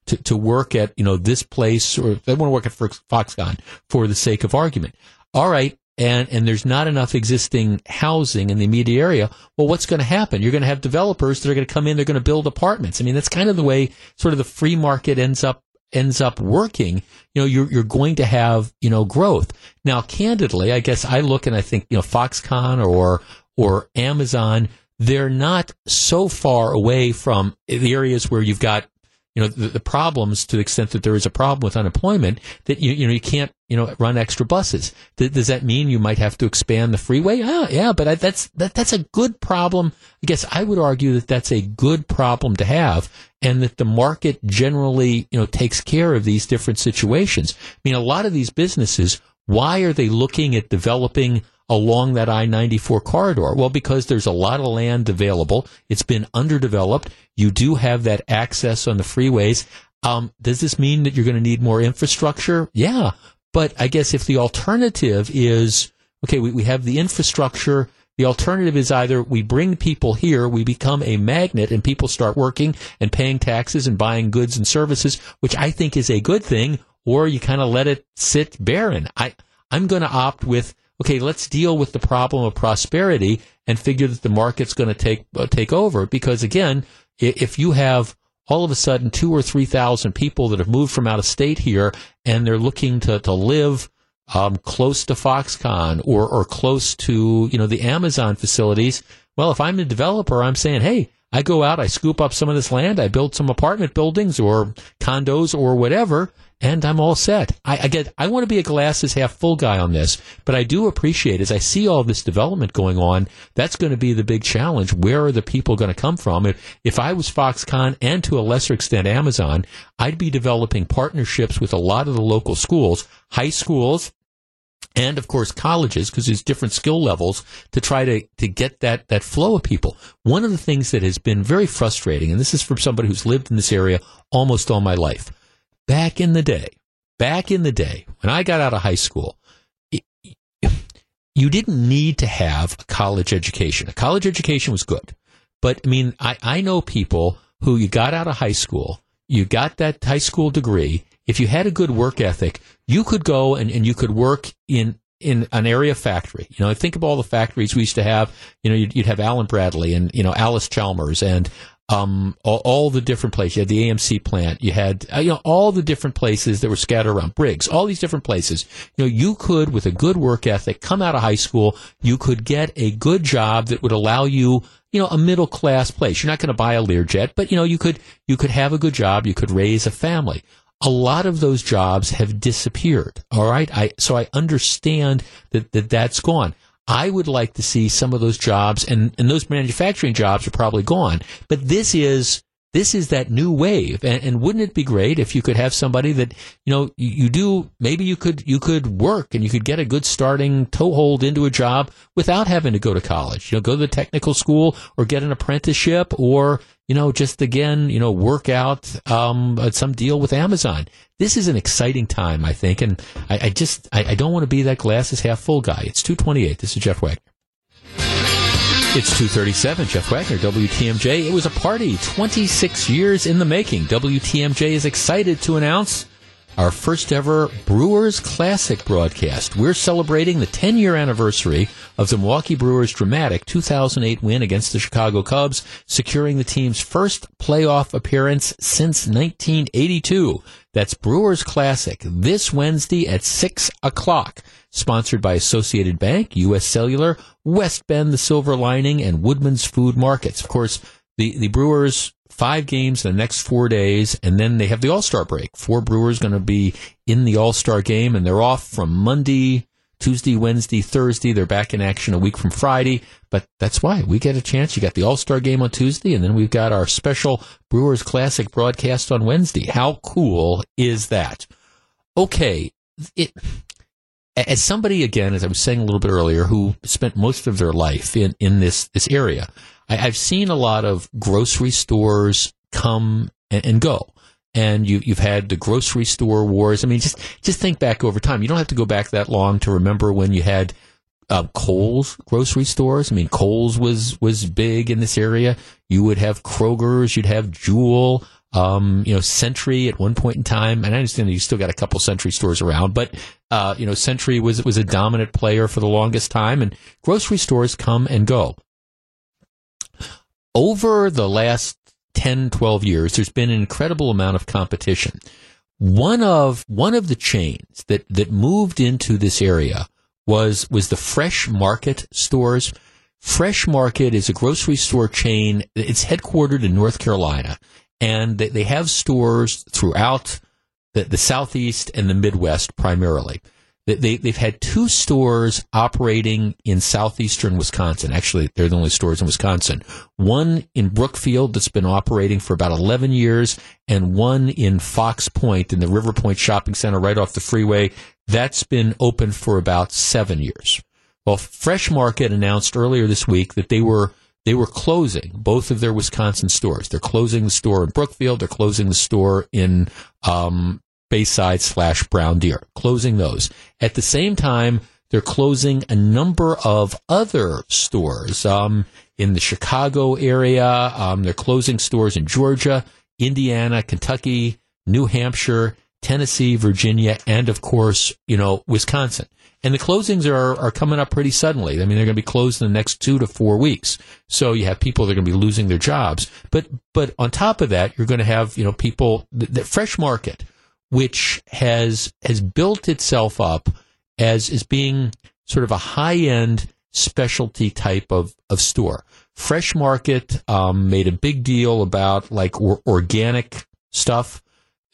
to, to work at you know this place or they want to work at foxconn for the sake of argument. All right and and there's not enough existing housing in the immediate area. Well what's going to happen? You're going to have developers that are going to come in they're going to build apartments. I mean that's kind of the way sort of the free market ends up ends up working, you know, you're, you're going to have, you know, growth. Now, candidly, I guess I look and I think, you know, Foxconn or, or Amazon, they're not so far away from the areas where you've got, you know, the, the problems to the extent that there is a problem with unemployment that you, you know, you can't, you know, run extra buses. Th- does that mean you might have to expand the freeway? Ah, yeah, but I, that's, that, that's a good problem. I guess I would argue that that's a good problem to have and that the market generally, you know, takes care of these different situations. I mean, a lot of these businesses, why are they looking at developing along that I-94 corridor? Well, because there's a lot of land available. It's been underdeveloped. You do have that access on the freeways. Um, does this mean that you're going to need more infrastructure? Yeah. But I guess if the alternative is, okay, we, we have the infrastructure, the alternative is either we bring people here, we become a magnet, and people start working and paying taxes and buying goods and services, which I think is a good thing, or you kind of let it sit barren. I, I'm going to opt with, okay, let's deal with the problem of prosperity and figure that the market's going to take, uh, take over. Because again, if you have all of a sudden two or three thousand people that have moved from out of state here and they're looking to, to live um, close to Foxconn or, or close to, you know, the Amazon facilities. Well, if I'm a developer, I'm saying, hey, I go out, I scoop up some of this land, I build some apartment buildings or condos or whatever, and I'm all set. I, get, I want to be a glasses half full guy on this, but I do appreciate as I see all this development going on, that's going to be the big challenge. Where are the people going to come from? If, if I was Foxconn and to a lesser extent Amazon, I'd be developing partnerships with a lot of the local schools, high schools, and of course colleges because there's different skill levels to try to, to get that, that flow of people. One of the things that has been very frustrating, and this is from somebody who's lived in this area almost all my life. Back in the day, back in the day when I got out of high school, it, you didn't need to have a college education. A college education was good. But I mean, I, I know people who you got out of high school, you got that high school degree, if you had a good work ethic, you could go and, and you could work in in an area factory. You know, think of all the factories we used to have. You know, you'd, you'd have Allen-Bradley and you know Allis-Chalmers and um, all, all, the different places. You had the AMC plant. You had uh, you know all the different places that were scattered around Briggs. All these different places. You know, you could with a good work ethic come out of high school. You could get a good job that would allow you you know, a middle class place. You're not going to buy a Learjet, but you know, you could, you could have a good job. You could raise a family a lot of those jobs have disappeared. All right. I, so I understand that, that that's gone. I would like to see some of those jobs and, and those manufacturing jobs are probably gone. But this is, this is that new wave. And, and, wouldn't it be great if you could have somebody that, you know, you, you, do, maybe you could, you could work and you could get a good starting toehold into a job without having to go to college. You know, go to the technical school or get an apprenticeship or, you know, just again, you know, work out, um, some deal with Amazon. This is an exciting time, I think. And I, I just, I, I don't want to be that glass is half full guy. It's 228. This is Jeff Wagner. It's 237, Jeff Wagner, WTMJ. It was a party 26 years in the making. WTMJ is excited to announce our first ever Brewers Classic broadcast. We're celebrating the 10 year anniversary of the Milwaukee Brewers' dramatic 2008 win against the Chicago Cubs, securing the team's first playoff appearance since 1982. That's Brewers Classic this Wednesday at 6 o'clock sponsored by Associated Bank, U.S. Cellular, West Bend, the Silver Lining, and Woodman's Food Markets. Of course, the, the Brewers five games in the next four days, and then they have the All Star break. Four Brewers going to be in the All Star game, and they're off from Monday, Tuesday, Wednesday, Thursday. They're back in action a week from Friday, but that's why we get a chance. You got the All Star game on Tuesday, and then we've got our special Brewers Classic broadcast on Wednesday. How cool is that? Okay, it as somebody again, as I was saying a little bit earlier, who spent most of their life in, in this this area, I, have seen a lot of grocery stores come and, and go. And you, you've had the grocery store wars. I mean, just just think back over time. You don't have to go back that long to remember when you had uh, Kohl's grocery stores. I mean, Kohl's was was big in this area. You would have Kroger's, you'd have Jewel um, you know, Sentry at one point in time, and I understand you still got a couple Sentry stores around, but uh, you know, Sentry was was a dominant player for the longest time, and grocery stores come and go. Over the last 10, 12 years, there's been an incredible amount of competition. One of one of the chains that that moved into this area was was the Fresh Market stores. Fresh Market is a grocery store chain. It's headquartered in North Carolina and they, they have stores throughout the, the southeast and the Midwest primarily. They, they've had two stores operating in southeastern Wisconsin. Actually, they're the only stores in Wisconsin. One in Brookfield that's been operating for about 11 years, and one in Fox Point in the River Point Shopping Center right off the freeway. That's been open for about seven years. Well, Fresh Market announced earlier this week that they were they were closing both of their Wisconsin stores. They're closing the store in Brookfield. They're closing the store in um, Bayside slash Brown Deer. Closing those. At the same time, they're closing a number of other stores um, in the Chicago area. Um, they're closing stores in Georgia, Indiana, Kentucky, New Hampshire, Tennessee, Virginia, and of course, you know, Wisconsin. And the closings are, are coming up pretty suddenly. I mean, they're going to be closed in the next two to four weeks. So you have people that are going to be losing their jobs. But, but on top of that, you're going to have, you know, people, the, the fresh market, which has, has built itself up as, as being sort of a high end specialty type of, of store. Fresh Market um, made a big deal about like or- organic stuff.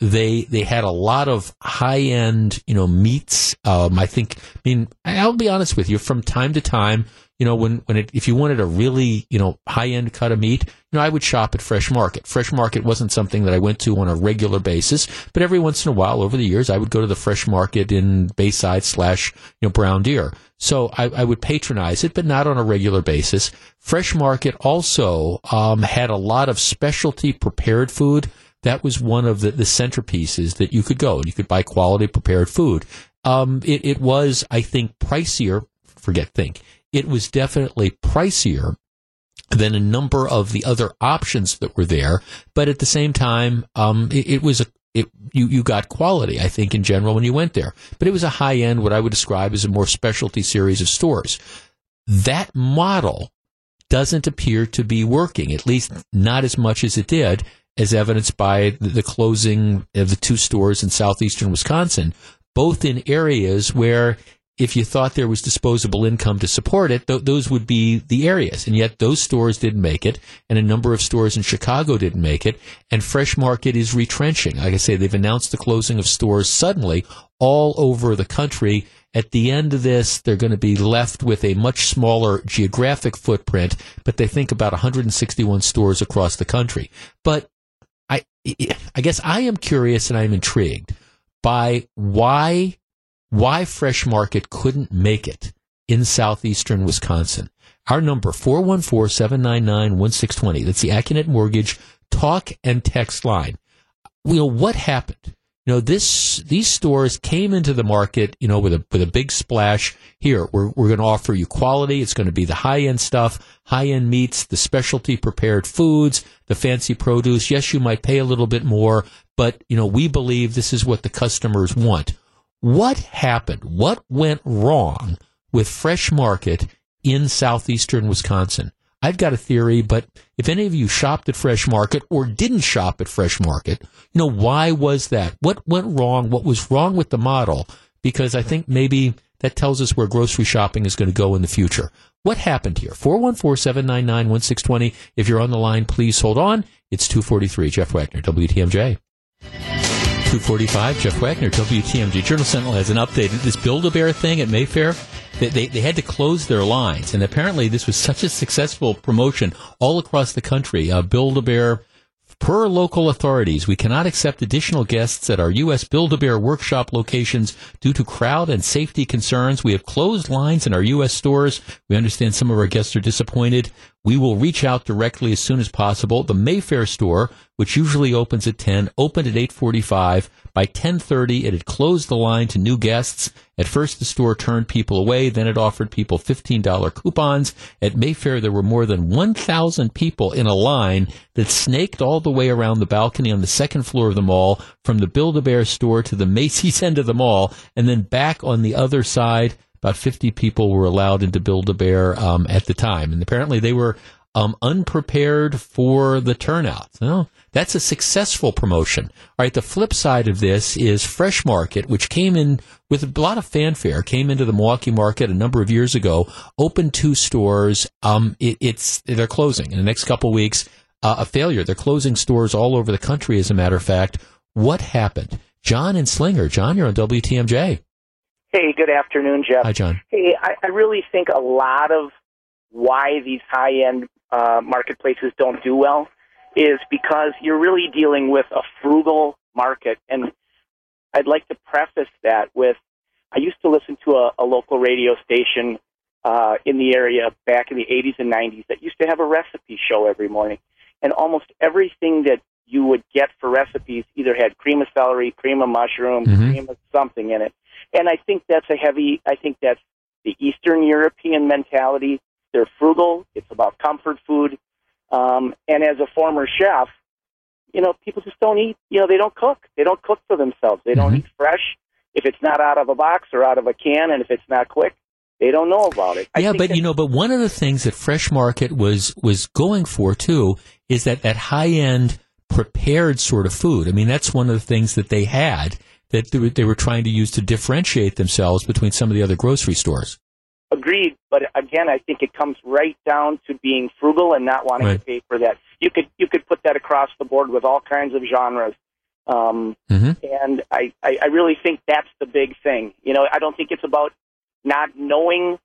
They they had a lot of high end you know meats. Um, I think. I mean, I'll be honest with you. From time to time, you know, when when it, if you wanted a really you know high end cut of meat, you know, I would shop at Fresh Market. Fresh Market wasn't something that I went to on a regular basis, but every once in a while, over the years, I would go to the Fresh Market in Bayside slash you know Brown Deer. So I, I would patronize it, but not on a regular basis. Fresh Market also um, had a lot of specialty prepared food. That was one of the, the centerpieces that you could go and you could buy quality prepared food. Um, it, it was, I think, pricier. Forget think. It was definitely pricier than a number of the other options that were there. But at the same time, um, it, it was a it, you, you got quality, I think, in general when you went there. But it was a high end, what I would describe as a more specialty series of stores. That model doesn't appear to be working, at least not as much as it did, as evidenced by the, the closing of the two stores in southeastern Wisconsin, both in areas where if you thought there was disposable income to support it, th- those would be the areas. And yet those stores didn't make it, and a number of stores in Chicago didn't make it, and Fresh Market is retrenching. Like I say, they've announced the closing of stores suddenly all over the country. At the end of this, they're going to be left with a much smaller geographic footprint, but they think about 161 stores across the country. But I, I guess I am curious and I'm intrigued by why why Fresh Market couldn't make it in southeastern Wisconsin. Our number, 414-799-1620. That's the Accunet Mortgage talk and text line. You know, what happened? You know, this, these stores came into the market, you know, with a, with a big splash. Here, we're, we're going to offer you quality. It's going to be the high end stuff, high end meats, the specialty prepared foods, the fancy produce. Yes, you might pay a little bit more, but, you know, we believe this is what the customers want. What happened? What went wrong with Fresh Market in southeastern Wisconsin? I've got a theory, but if any of you shopped at Fresh Market or didn't shop at Fresh Market, you know, why was that? What went wrong? What was wrong with the model? Because I think maybe that tells us where grocery shopping is going to go in the future. What happened here? 414-799-1620. If you're on the line, please hold on. It's 243. Jeff Wagner, WTMJ. 245, Jeff Wagner, WTMJ. Journal Sentinel has an update. This Build-A-Bear thing at Mayfair, they, they, they, had to close their lines. And apparently this was such a successful promotion all across the country. Uh, Build-A-Bear, per local authorities, we cannot accept additional guests at our U.S. Build-A-Bear workshop locations due to crowd and safety concerns. We have closed lines in our U.S. stores. We understand some of our guests are disappointed. We will reach out directly as soon as possible. The Mayfair store, which usually opens at 10, opened at 845. By 10:30, it had closed the line to new guests. At first, the store turned people away. Then it offered people $15 coupons. At Mayfair, there were more than 1,000 people in a line that snaked all the way around the balcony on the second floor of the mall, from the Build-A-Bear store to the Macy's (laughs) end of the mall, and then back on the other side. About 50 people were allowed into Build-A-Bear um, at the time, and apparently they were um, unprepared for the turnout. Well, that's a successful promotion. All right. The flip side of this is Fresh Market, which came in with a lot of fanfare, came into the Milwaukee market a number of years ago, opened two stores. Um, it, it's, they're closing in the next couple weeks. Uh, a failure. They're closing stores all over the country, as a matter of fact. What happened? John and Slinger. John, you're on WTMJ. Hey, good afternoon, Jeff. Hi, John. Hey, I, I really think a lot of why these high end uh, marketplaces don't do well is because you're really dealing with a frugal market. And I'd like to preface that with I used to listen to a, a local radio station uh, in the area back in the 80s and 90s that used to have a recipe show every morning. And almost everything that you would get for recipes either had cream of celery, cream of mushroom, Mhm. cream of something in it. And I think that's a heavy, I think that's the Eastern European mentality. They're frugal. It's about comfort food. Um, and as a former chef, you know, people just don't eat, you know, they don't cook. They don't cook for themselves. They don't eat fresh. If it's not out of a box or out of a can, and if it's not quick, they don't know about it. I yeah, but you know, but one of the things that Fresh Market was was going for too is that that high end prepared sort of food. I mean, that's one of the things that they had that they were, trying to use to differentiate themselves between some of the other grocery stores. agreed. But again, I think it comes right down to being frugal and not wanting Right. to pay for that. You could you could put that across the board with all kinds of genres. Um, Mhm. And I, I, I really think that's the big thing. You know, I don't think it's about not knowing.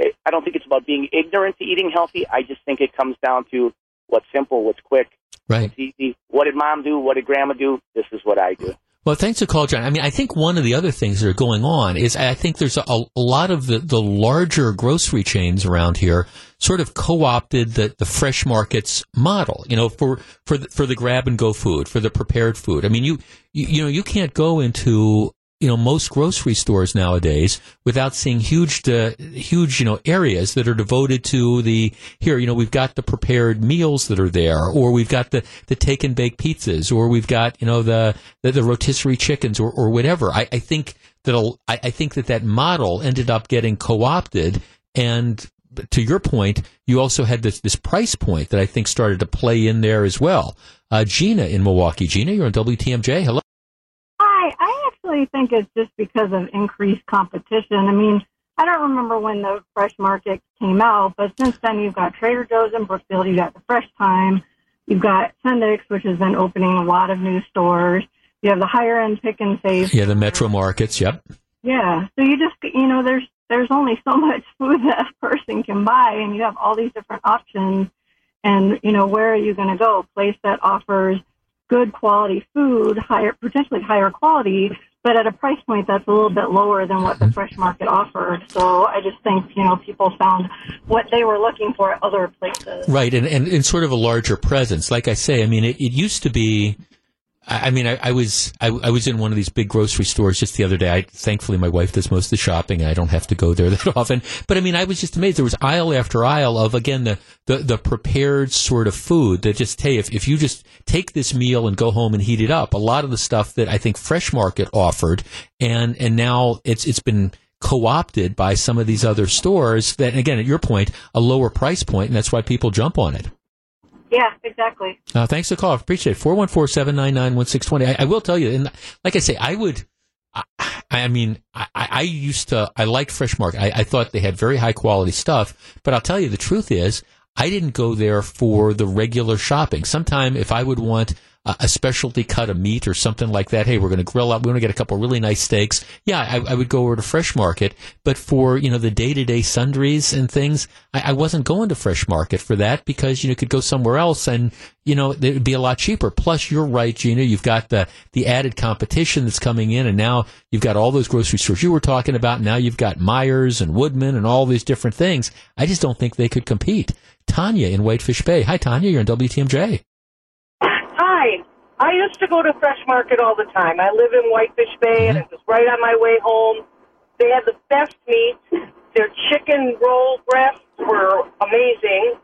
I don't think it's about being ignorant to eating healthy. I just think it comes down to what's simple, what's quick, Right. what's easy. What did mom do? What did grandma do? This is what I do. Well, thanks for call, John. I mean, I think one of the other things that are going on is I think there's a, a lot of the, the larger grocery chains around here sort of co-opted the, the fresh markets model, you know, for, for, the, for the grab and go food, for the prepared food. I mean, you, you, you know, you can't go into, you know, most grocery stores nowadays without seeing huge, uh, huge, you know, areas that are devoted to the, here, you know, we've got the prepared meals that are there, or we've got the, the take and bake pizzas, or we've got, you know, the, the, the rotisserie chickens or, or whatever. I, I think that, I, I think that that model ended up getting co-opted and to your point, you also had this, this price point that I think started to play in there as well. Uh, Gina in Milwaukee. Gina, you're on WTMJ. Hello. Actually think it's just because of increased competition. I mean, I don't remember when the fresh market came out, but since then you've got Trader Joe's in Brookfield, you've got the Fresh Thyme, you've got Sendik's, which has been opening a lot of new stores. You have the higher end pick and save. Yeah, the metro markets. Yep. Yeah. So you just, you know, there's there's only so much (laughs) food that a person can buy, and you have all these different options. And you know, where are you going to go? A Place that offers good quality food, higher, potentially higher quality, but at a price point that's a little bit lower than what the mm-hmm. fresh market offered. So I just think you know people found what they were looking for at other places. Right, and, and, and sort of a larger presence. Like I say, I mean, it, it used to be. I mean, I, I was I, I was in one of these big grocery stores just the other day. I, thankfully, my wife does most of the shopping, and I don't have to go there (laughs) that often. But I mean, I was just amazed. There was aisle after aisle of again the the, the prepared sort of food that just hey, if, if you just take this meal and go home and heat it up, a lot of the stuff that I think Fresh Market offered, and and now it's it's been co-opted by some of these other stores that again at your point a lower price point and that's why people jump on it Yeah, exactly. uh, thanks for the call. Appreciate it. 414-799-1620. I, I will tell you, and like I say, I would, I, I mean, I, I used to, I liked Fresh Market. I, I thought they had very high quality stuff, but I'll tell you the truth is, I didn't go there for the regular shopping. Sometime if I would want a, specialty cut of meat or something like that, hey, we're going to grill up, we want to get a couple really nice steaks. Yeah, I, I would go over to Fresh Market, but for, you know, the day to day sundries and things, I, I wasn't going to Fresh Market for that because, you know, could go somewhere else and, you know, it would be a lot cheaper. Plus, you're right, Gina, you've got the, the added competition that's coming in and now you've got all those grocery stores you were talking about. Now you've got Meijer's and Woodman and all these different things. I just don't think they could compete. Tanya in Whitefish Bay. Hi, Tanya. You're in WTMJ. I used to go to Fresh Market all the time. I live in Whitefish Bay, and it was right on my way home. They had the best meat. Their chicken roll breasts were amazing.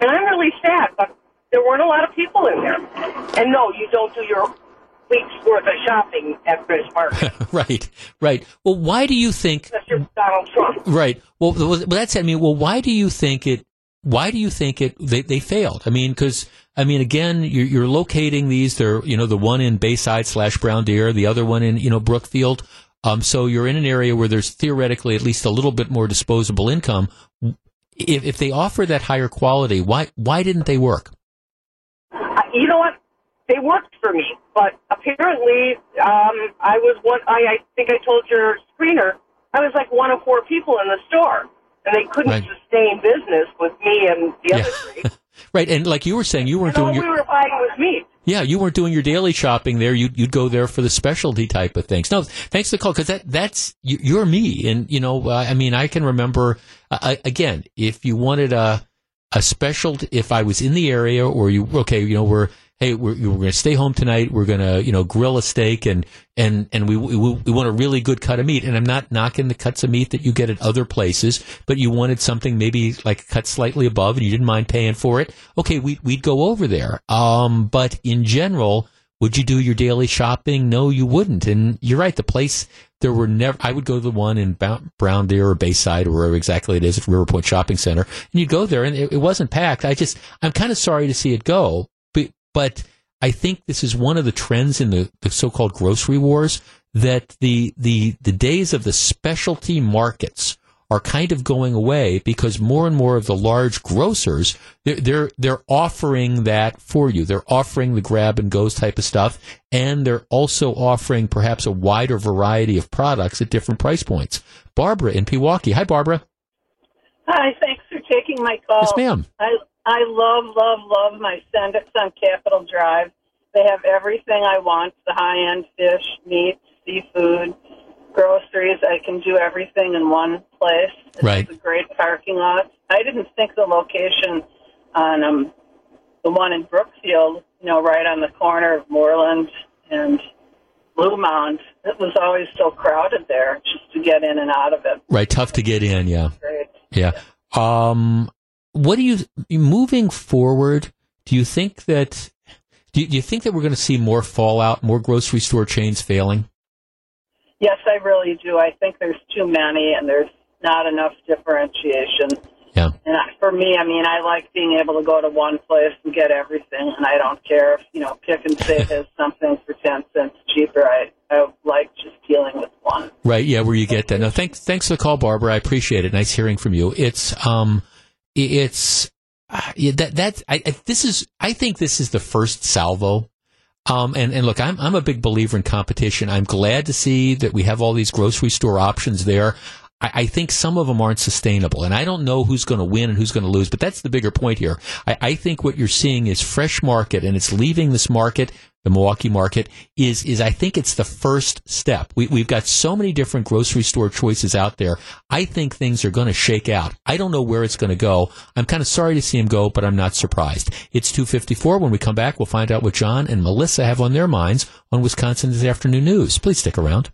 And I'm really sad, but there weren't a lot of people in there. And no, you don't do your week's worth of shopping at Fresh Market. (laughs) right, right. Well, why do you think? Unless you're Donald Trump. Right. Well, well, that's. I mean, well, why do you think it? Why do you think it? They, they failed. I mean, because I mean, again, you're, you're locating these. They're you know the one in Bayside slash Brown Deer, the other one in you know Brookfield. Um, so you're in an area where there's theoretically at least a little bit more disposable income. If, if they offer that higher quality, why why didn't they work? Uh, you know what? They worked for me, but apparently, um, I was one. I, I think I told your screener I was like one of four people in the store, and they couldn't Right. sustain business with me and the other three. (laughs) Right, and like you were saying, you weren't And all doing we your were buying was meat. Yeah, you weren't doing your daily shopping there. You'd, you'd go there for the specialty type of things. No, thanks for the call because that that's you, you're me, and you know, uh, I mean, I can remember uh, again if you wanted a a special, if I was in the area or you okay, you know, we're hey, we're, we're going to stay home tonight. We're going to you know grill a steak and and and we, we we want a really good cut of meat. And I'm not knocking the cuts of meat that you get at other places, but you wanted something maybe like cut slightly above, and you didn't mind paying for it. Okay, we we'd go over there. Um, but in general. Would you do your daily shopping? No, you wouldn't. And you're right. The place there were never. I would go to the one in Brown Deer or Bayside or wherever exactly it is at River Point Shopping Center, and you go there, and it, it wasn't packed. I just, I'm kind of sorry to see it go, but I think this is one of the trends in the, the so-called grocery wars that the the the days of the specialty markets are kind of going away because more and more of the large grocers they're they're, they're offering that for you. They're offering the grab and goes type of stuff, and they're also offering perhaps a wider variety of products at different price points. Barbara in Pewaukee. Hi, Barbara. Hi, thanks taking my call. Yes, ma'am. I I love, love, love my Sendik's on Capitol Drive. They have everything I want: the high-end fish, meat, seafood, groceries. I can do everything in one place. It's Right. a great parking lot. I didn't think the location on um, the one in Brookfield, you know, right on the corner of Moorland and Bluemound, it was always so crowded there just to get in and out of it. Right, tough to get in. Yeah. Great. Yeah. Um, what do you moving forward? Do you think that do you, do you think that we're going to see more fallout, more grocery store chains failing? Yes, I really do. I think there's too many and there's not enough differentiation. Yeah. And for me, I mean, I like being able to go to one place and get everything, and I don't care if you know Pick 'n Save has (laughs) something for ten cents cheaper. I I like just dealing with one. Right. Yeah. Where you get that. No. Thanks. Thanks for the call, Barbara. I appreciate it. Nice hearing from you. It's um, it's uh, yeah, that that I, I this is I think this is the first salvo. Um, and, and look, I'm, I'm a big believer in competition. I'm glad to see that we have all these grocery store options there. I, I think some of them aren't sustainable, and I don't know who's going to win and who's going to lose. But that's the bigger point here. I, I think what you're seeing is fresh market, and it's leaving this market, the Milwaukee market, is is I think it's the first step. We, we've got so many different grocery store choices out there. I think things are going to shake out. I don't know where it's going to go. I'm kind of sorry to see him go, but I'm not surprised. It's 2:54. When we come back, we'll find out what John and Melissa have on their minds on Wisconsin this afternoon news. Please stick around.